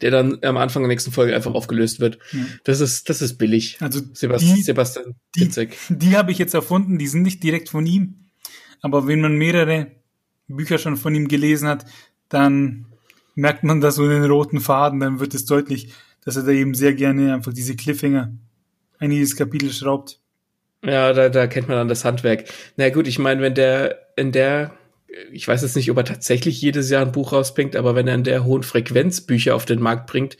der dann am Anfang der nächsten Folge einfach aufgelöst wird. Ja. Das ist, das ist billig. Also Sebastian, die, Sebastian die, die habe ich jetzt erfunden, die sind nicht direkt von ihm. Aber wenn man mehrere Bücher schon von ihm gelesen hat, dann merkt man da so den roten Faden, dann wird es deutlich, dass er da eben sehr gerne einfach diese Cliffhanger in jedes Kapitel schraubt. Ja, da, da kennt man dann das Handwerk. Na gut, ich meine, wenn der in der, ich weiß jetzt nicht, ob er tatsächlich jedes Jahr ein Buch rausbringt, aber wenn er in der hohen Frequenz Bücher auf den Markt bringt,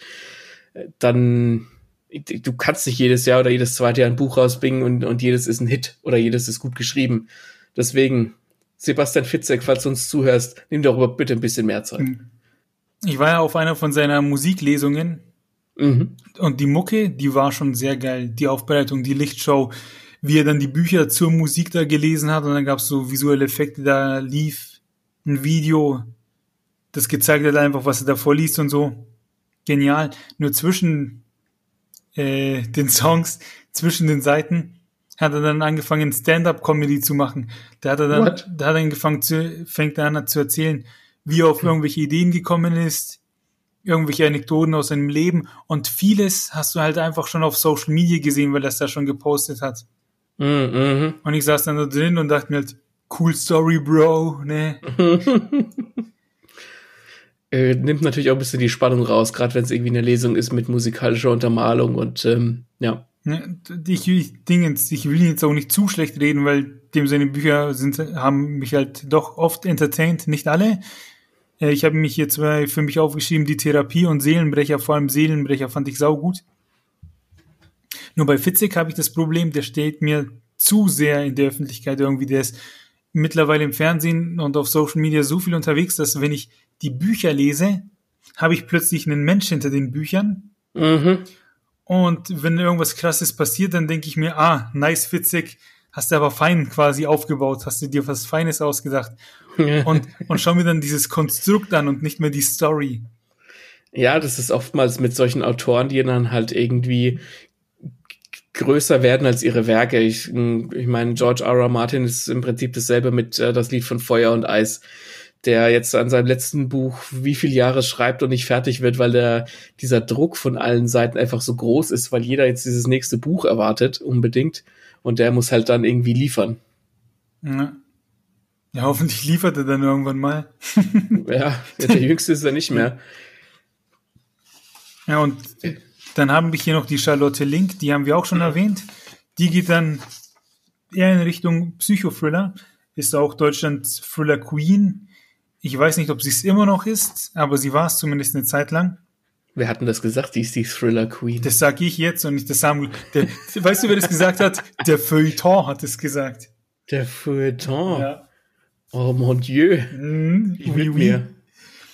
dann du kannst nicht jedes Jahr oder jedes zweite Jahr ein Buch rausbringen und, und jedes ist ein Hit oder jedes ist gut geschrieben. Deswegen, Sebastian Fitzek, falls du uns zuhörst, nimm darüber bitte ein bisschen mehr Zeit. Hm. Ich war ja auf einer von seiner Musiklesungen mhm. und die Mucke, die war schon sehr geil. Die Aufbereitung, die Lichtshow, wie er dann die Bücher zur Musik da gelesen hat und dann gab es so visuelle Effekte, da lief ein Video, das gezeigt hat einfach, was er da vorliest und so. Genial. Nur zwischen äh, den Songs, zwischen den Seiten hat er dann angefangen, Stand-up-Comedy zu machen. Da hat er dann, What? da hat er angefangen zu, fängt er an zu erzählen, wie er auf irgendwelche Ideen gekommen ist, irgendwelche Anekdoten aus seinem Leben und vieles hast du halt einfach schon auf Social Media gesehen, weil er es da schon gepostet hat. Mhm. Und ich saß dann da drin und dachte mir halt, cool Story, Bro, ne? äh, nimmt natürlich auch ein bisschen die Spannung raus, gerade wenn es irgendwie eine Lesung ist mit musikalischer Untermalung und ähm, ja. Ne, ich, ich, Dingens, ich will jetzt auch nicht zu schlecht reden, weil dem seine Bücher sind, haben mich halt doch oft entertained, nicht alle. Äh, ich habe mich hier zwei für mich aufgeschrieben, die Therapie und Seelenbrecher, vor allem Seelenbrecher fand ich saugut. Nur bei Fitzek habe ich das Problem, der steht mir zu sehr in der Öffentlichkeit irgendwie, der ist mittlerweile im Fernsehen und auf Social Media so viel unterwegs, dass wenn ich die Bücher lese, habe ich plötzlich einen Mensch hinter den Büchern. Mhm. Und wenn irgendwas krasses passiert, dann denke ich mir, ah, nice Fitzek, hast du aber fein quasi aufgebaut, hast du dir was Feines ausgedacht. und, und schau mir dann dieses Konstrukt an und nicht mehr die Story. Ja, das ist oftmals mit solchen Autoren, die dann halt irgendwie größer werden als ihre Werke. Ich, ich meine, George R. R. Martin ist im Prinzip dasselbe mit äh, das Lied von Feuer und Eis der jetzt an seinem letzten Buch wie viele Jahre schreibt und nicht fertig wird, weil der, dieser Druck von allen Seiten einfach so groß ist, weil jeder jetzt dieses nächste Buch erwartet, unbedingt. Und der muss halt dann irgendwie liefern. Ja, ja hoffentlich liefert er dann irgendwann mal. ja, der Jüngste ist er nicht mehr. Ja, und dann haben wir hier noch die Charlotte Link, die haben wir auch schon erwähnt. Die geht dann eher in Richtung Psychothriller, ist auch Deutschlands Thriller Queen. Ich weiß nicht, ob sie es immer noch ist, aber sie war es zumindest eine Zeit lang. Wer hat denn das gesagt? Die ist die Thriller Queen. Das sage ich jetzt und nicht der Samuel. Der, weißt du, wer das gesagt hat? Der Feuilleton hat es gesagt. Der Feuilleton? Ja. Oh mon Dieu. Mm, ich oui, oui. mir.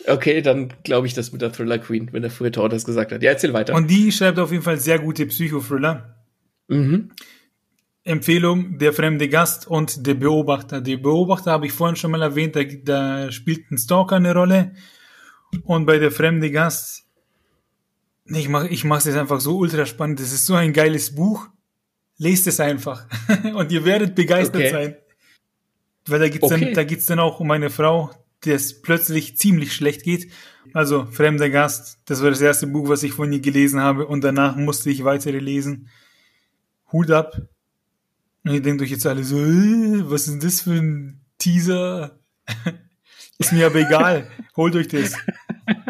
Okay, dann glaube ich das mit der Thriller Queen, wenn der Feuilleton das gesagt hat. Ja, erzähl weiter. Und die schreibt auf jeden Fall sehr gute Psychothriller. Mhm. Empfehlung, der fremde Gast und der Beobachter. Der Beobachter habe ich vorhin schon mal erwähnt, da, da spielt ein Stalker eine Rolle. Und bei der fremde Gast, ich mache ich es jetzt einfach so ultra spannend. Das ist so ein geiles Buch. Lest es einfach. und ihr werdet begeistert okay. sein. Weil da geht's okay. dann, da geht's dann auch um eine Frau, der es plötzlich ziemlich schlecht geht. Also, Fremder Gast, das war das erste Buch, was ich von ihr gelesen habe und danach musste ich weitere lesen. Hut ab, und ihr denkt euch jetzt alle so, äh, was ist denn das für ein Teaser? ist mir aber egal. Holt euch das.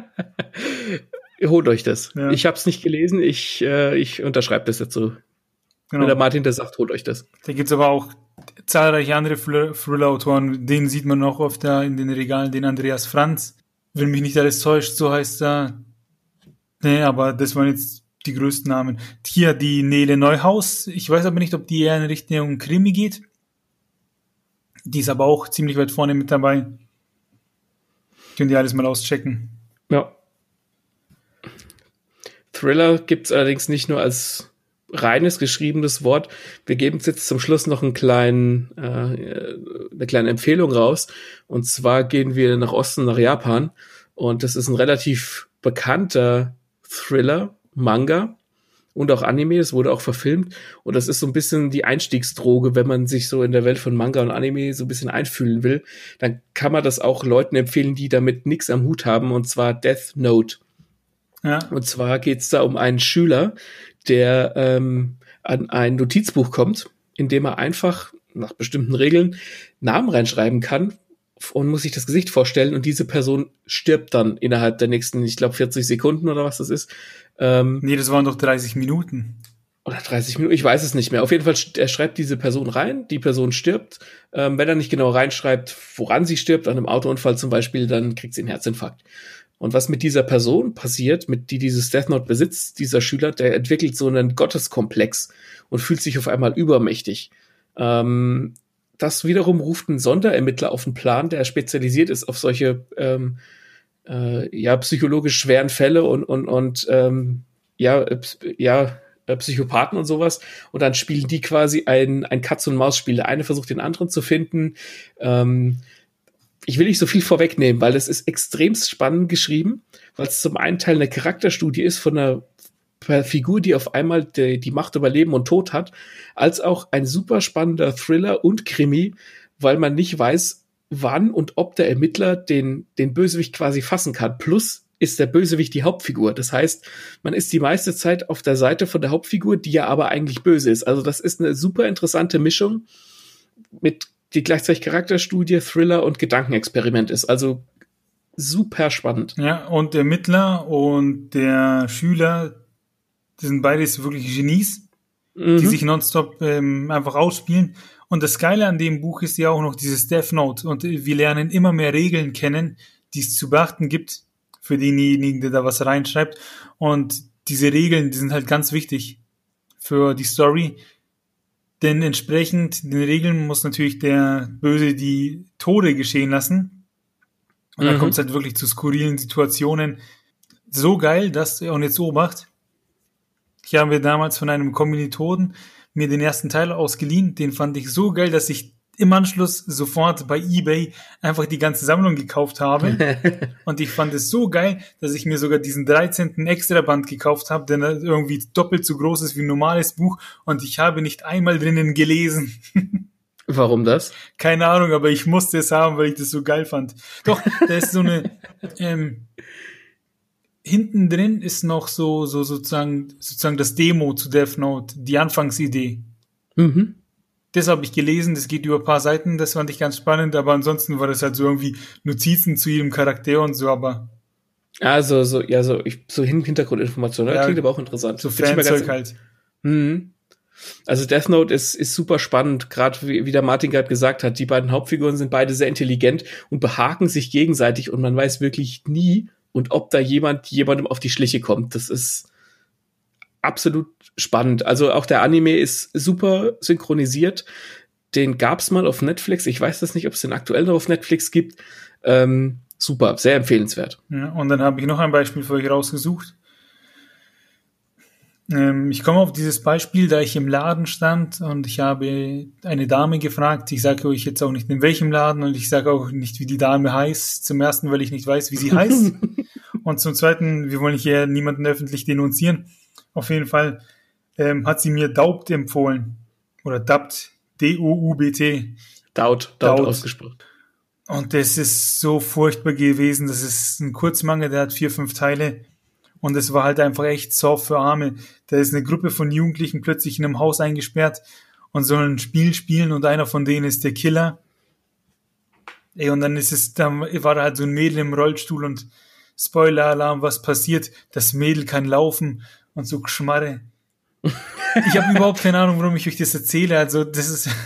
Holt euch das. Ja. Ich habe es nicht gelesen, ich, äh, ich unterschreibe das dazu. Genau. Wenn der Martin das sagt, holt euch das. Da gibt's aber auch zahlreiche andere Thriller-Autoren, den sieht man auch oft da in den Regalen, den Andreas Franz. Wenn mich nicht alles täuscht, so heißt er. Nee, aber das waren jetzt die größten Namen. Hier die Nele Neuhaus. Ich weiß aber nicht, ob die eher in Richtung Krimi geht. Die ist aber auch ziemlich weit vorne mit dabei. Könnt ihr alles mal auschecken. Ja. Thriller gibt es allerdings nicht nur als reines geschriebenes Wort. Wir geben jetzt zum Schluss noch einen kleinen, äh, eine kleine Empfehlung raus. Und zwar gehen wir nach Osten, nach Japan. Und das ist ein relativ bekannter Thriller, Manga und auch Anime. Es wurde auch verfilmt. Und das ist so ein bisschen die Einstiegsdroge, wenn man sich so in der Welt von Manga und Anime so ein bisschen einfühlen will. Dann kann man das auch Leuten empfehlen, die damit nichts am Hut haben. Und zwar Death Note. Ja. Und zwar geht's da um einen Schüler, der ähm, an ein Notizbuch kommt, in dem er einfach nach bestimmten Regeln Namen reinschreiben kann und muss sich das Gesicht vorstellen und diese Person stirbt dann innerhalb der nächsten, ich glaube, 40 Sekunden oder was das ist. Ähm, nee, das waren doch 30 Minuten. Oder 30 Minuten, ich weiß es nicht mehr. Auf jeden Fall, er schreibt diese Person rein, die Person stirbt. Ähm, wenn er nicht genau reinschreibt, woran sie stirbt, an einem Autounfall zum Beispiel, dann kriegt sie einen Herzinfarkt. Und was mit dieser Person passiert, mit die dieses Death Note besitzt, dieser Schüler, der entwickelt so einen Gotteskomplex und fühlt sich auf einmal übermächtig. Ähm, das wiederum ruft einen Sonderermittler auf den Plan, der spezialisiert ist auf solche ähm, äh, ja psychologisch schweren Fälle und und und ähm, ja ja äh, Psychopathen und sowas. Und dann spielen die quasi ein, ein Katz-und-Maus-Spiel. Der eine versucht, den anderen zu finden. Ähm, ich will nicht so viel vorwegnehmen, weil es ist extremst spannend geschrieben, weil es zum einen Teil eine Charakterstudie ist von einer Figur, die auf einmal die, die Macht über Leben und Tod hat, als auch ein super spannender Thriller und Krimi, weil man nicht weiß, wann und ob der Ermittler den, den Bösewicht quasi fassen kann. Plus ist der Bösewicht die Hauptfigur. Das heißt, man ist die meiste Zeit auf der Seite von der Hauptfigur, die ja aber eigentlich böse ist. Also das ist eine super interessante Mischung mit die gleichzeitig Charakterstudie, Thriller und Gedankenexperiment ist. Also super spannend. Ja, und der Mittler und der Schüler, die sind beides wirklich Genies, mhm. die sich nonstop ähm, einfach ausspielen. Und das Geile an dem Buch ist ja auch noch dieses Death Note. Und wir lernen immer mehr Regeln kennen, die es zu beachten gibt für denjenigen, der da was reinschreibt. Und diese Regeln, die sind halt ganz wichtig für die Story, denn entsprechend den Regeln muss natürlich der Böse die Tode geschehen lassen. Und mhm. dann kommt es halt wirklich zu skurrilen Situationen. So geil, dass, und jetzt Obacht, ich habe mir damals von einem Kommilitonen mir den ersten Teil ausgeliehen. Den fand ich so geil, dass ich im Anschluss sofort bei eBay einfach die ganze Sammlung gekauft habe. und ich fand es so geil, dass ich mir sogar diesen 13. Extraband gekauft habe, der irgendwie doppelt so groß ist wie ein normales Buch und ich habe nicht einmal drinnen gelesen. Warum das? Keine Ahnung, aber ich musste es haben, weil ich das so geil fand. Doch, da ist so eine, ähm, hinten drin ist noch so, so sozusagen, sozusagen das Demo zu Death Note, die Anfangsidee. Mhm das habe ich gelesen, das geht über ein paar Seiten, das fand ich ganz spannend, aber ansonsten war das halt so irgendwie Notizen zu jedem Charakter und so, aber. Also, so, ja, so, ich, so Hintergrundinformationen, ja, klingt aber auch interessant. So Fanzeug halt. Mhm. Also Death Note ist, ist super spannend, gerade wie, wie der Martin gerade gesagt hat, die beiden Hauptfiguren sind beide sehr intelligent und behaken sich gegenseitig und man weiß wirklich nie und ob da jemand jemandem auf die Schliche kommt. Das ist absolut spannend. Also auch der Anime ist super synchronisiert. Den gab's mal auf Netflix. Ich weiß das nicht, ob es den aktuell noch auf Netflix gibt. Ähm, super, sehr empfehlenswert. Ja, und dann habe ich noch ein Beispiel für euch rausgesucht. Ähm, ich komme auf dieses Beispiel, da ich im Laden stand und ich habe eine Dame gefragt. Ich sage euch jetzt auch nicht in welchem Laden und ich sage auch nicht, wie die Dame heißt. Zum ersten, weil ich nicht weiß, wie sie heißt. und zum zweiten, wir wollen hier niemanden öffentlich denunzieren. Auf jeden Fall ähm, hat sie mir Daubt empfohlen. Oder Daubt, D-O-U-B-T. Daut, Daut, Daut ausgesprochen. Und das ist so furchtbar gewesen. Das ist ein Kurzmangel, der hat vier, fünf Teile. Und es war halt einfach echt soft für Arme. Da ist eine Gruppe von Jugendlichen plötzlich in einem Haus eingesperrt und sollen ein Spiel spielen und einer von denen ist der Killer. Ey, und dann ist es, dann war da halt so ein Mädel im Rollstuhl und Spoiler-Alarm, was passiert? Das Mädel kann laufen und so Geschmarre. Ich habe überhaupt keine Ahnung, warum ich euch das erzähle. Also, das ist.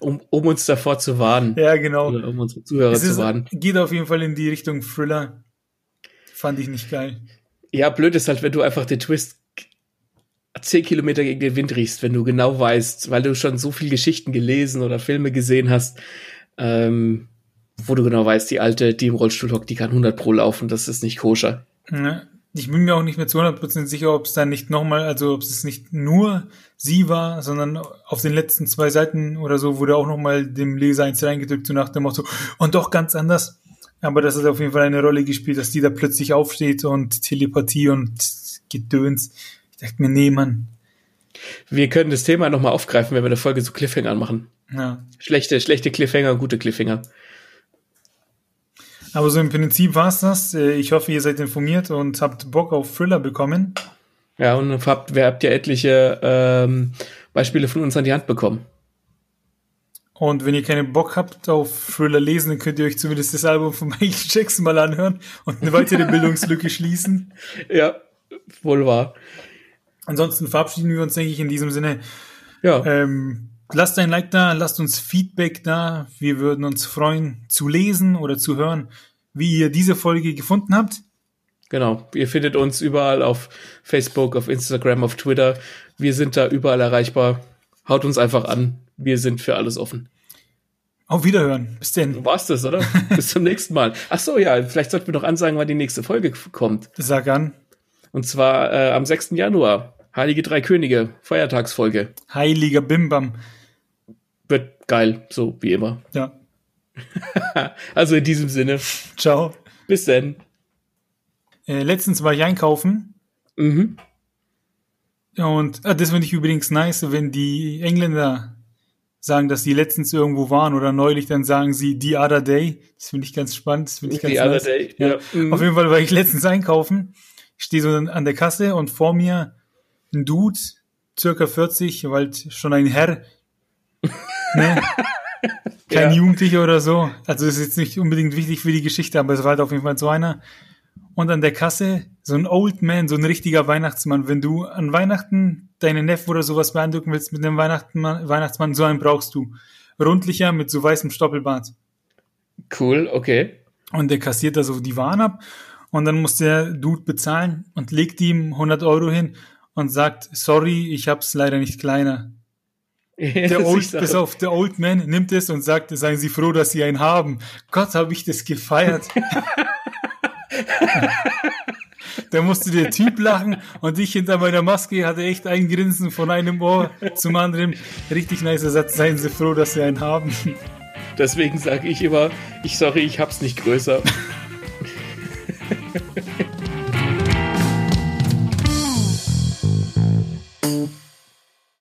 Um, um uns davor zu warnen. Ja, genau. Oder um unsere Zuhörer ist, zu warnen. Geht auf jeden Fall in die Richtung Thriller. Fand ich nicht geil. Ja, blöd ist halt, wenn du einfach den Twist zehn Kilometer gegen den Wind riechst, wenn du genau weißt, weil du schon so viele Geschichten gelesen oder Filme gesehen hast, ähm, wo du genau weißt, die alte, die im Rollstuhl hockt, die kann 100 pro laufen, das ist nicht koscher. Ja, ich bin mir auch nicht mehr zu 100% sicher, ob es dann nicht nochmal, also ob es nicht nur sie war, sondern auf den letzten zwei Seiten oder so wurde auch nochmal dem Leser eins reingedrückt, so nach dem Motto, und doch ganz anders. Aber das hat auf jeden Fall eine Rolle gespielt, dass die da plötzlich aufsteht und Telepathie und Gedöns. Ich dachte mir, nee, Mann. Wir können das Thema nochmal aufgreifen, wenn wir eine Folge zu Cliffhanger machen. Ja. Schlechte, schlechte Cliffhanger, gute Cliffhanger. Aber so im Prinzip war's das. Äh, ich hoffe, ihr seid informiert und habt Bock auf Thriller bekommen. Ja, und habt, wer habt ja etliche ähm, Beispiele von uns an die Hand bekommen. Und wenn ihr keinen Bock habt auf Thriller lesen, dann könnt ihr euch zumindest das Album von Michael Jackson mal anhören und eine weitere Bildungslücke schließen. Ja, wohl wahr. Ansonsten verabschieden wir uns, denke ich, in diesem Sinne. Ja. Ähm, lasst ein Like da, lasst uns Feedback da. Wir würden uns freuen zu lesen oder zu hören, wie ihr diese Folge gefunden habt. Genau. Ihr findet uns überall auf Facebook, auf Instagram, auf Twitter. Wir sind da überall erreichbar. Haut uns einfach an. Wir sind für alles offen. Auf Wiederhören. Bis denn. War's das, oder? Bis zum nächsten Mal. Ach so, ja, vielleicht sollten wir noch ansagen, wann die nächste Folge kommt. Sag an. Und zwar äh, am 6. Januar. Heilige Drei Könige, Feiertagsfolge. Heiliger Bimbam. Geil, so wie immer. Ja. also in diesem Sinne. Ciao. Bis denn. Äh, letztens war ich einkaufen. Mhm. Und ah, das finde ich übrigens nice, wenn die Engländer sagen, dass die letztens irgendwo waren oder neulich, dann sagen sie the other day. Das finde ich ganz spannend. Das finde ich ganz The nice. other day, ja. Mhm. Auf jeden Fall war ich letztens einkaufen. Ich stehe so an der Kasse und vor mir ein Dude, circa 40, weil schon ein Herr. ne? Kein Ja. Jugendlicher oder so. Also ist jetzt nicht unbedingt wichtig für die Geschichte, aber es war halt auf jeden Fall so einer. Und an der Kasse so ein Old Man, so ein richtiger Weihnachtsmann. Wenn du an Weihnachten deine Neffen oder sowas beeindrucken willst mit einem Weihnachtsmann, Weihnachtsmann, so einen brauchst du. Rundlicher mit so weißem Stoppelbart. Cool, okay. Und der kassiert da so die Waren ab. Und dann muss der Dude bezahlen und legt ihm 100 Euro hin und sagt, sorry, ich hab's leider nicht kleiner. Der Old, bis auf der Old Man nimmt es und sagt, seien Sie froh, dass Sie einen haben. Gott, habe ich das gefeiert. da musste der Typ lachen und ich hinter meiner Maske hatte echt ein Grinsen von einem Ohr zum anderen. Richtig nicer Satz, seien Sie froh, dass Sie einen haben. Deswegen sage ich immer, ich sorry, ich hab's nicht größer.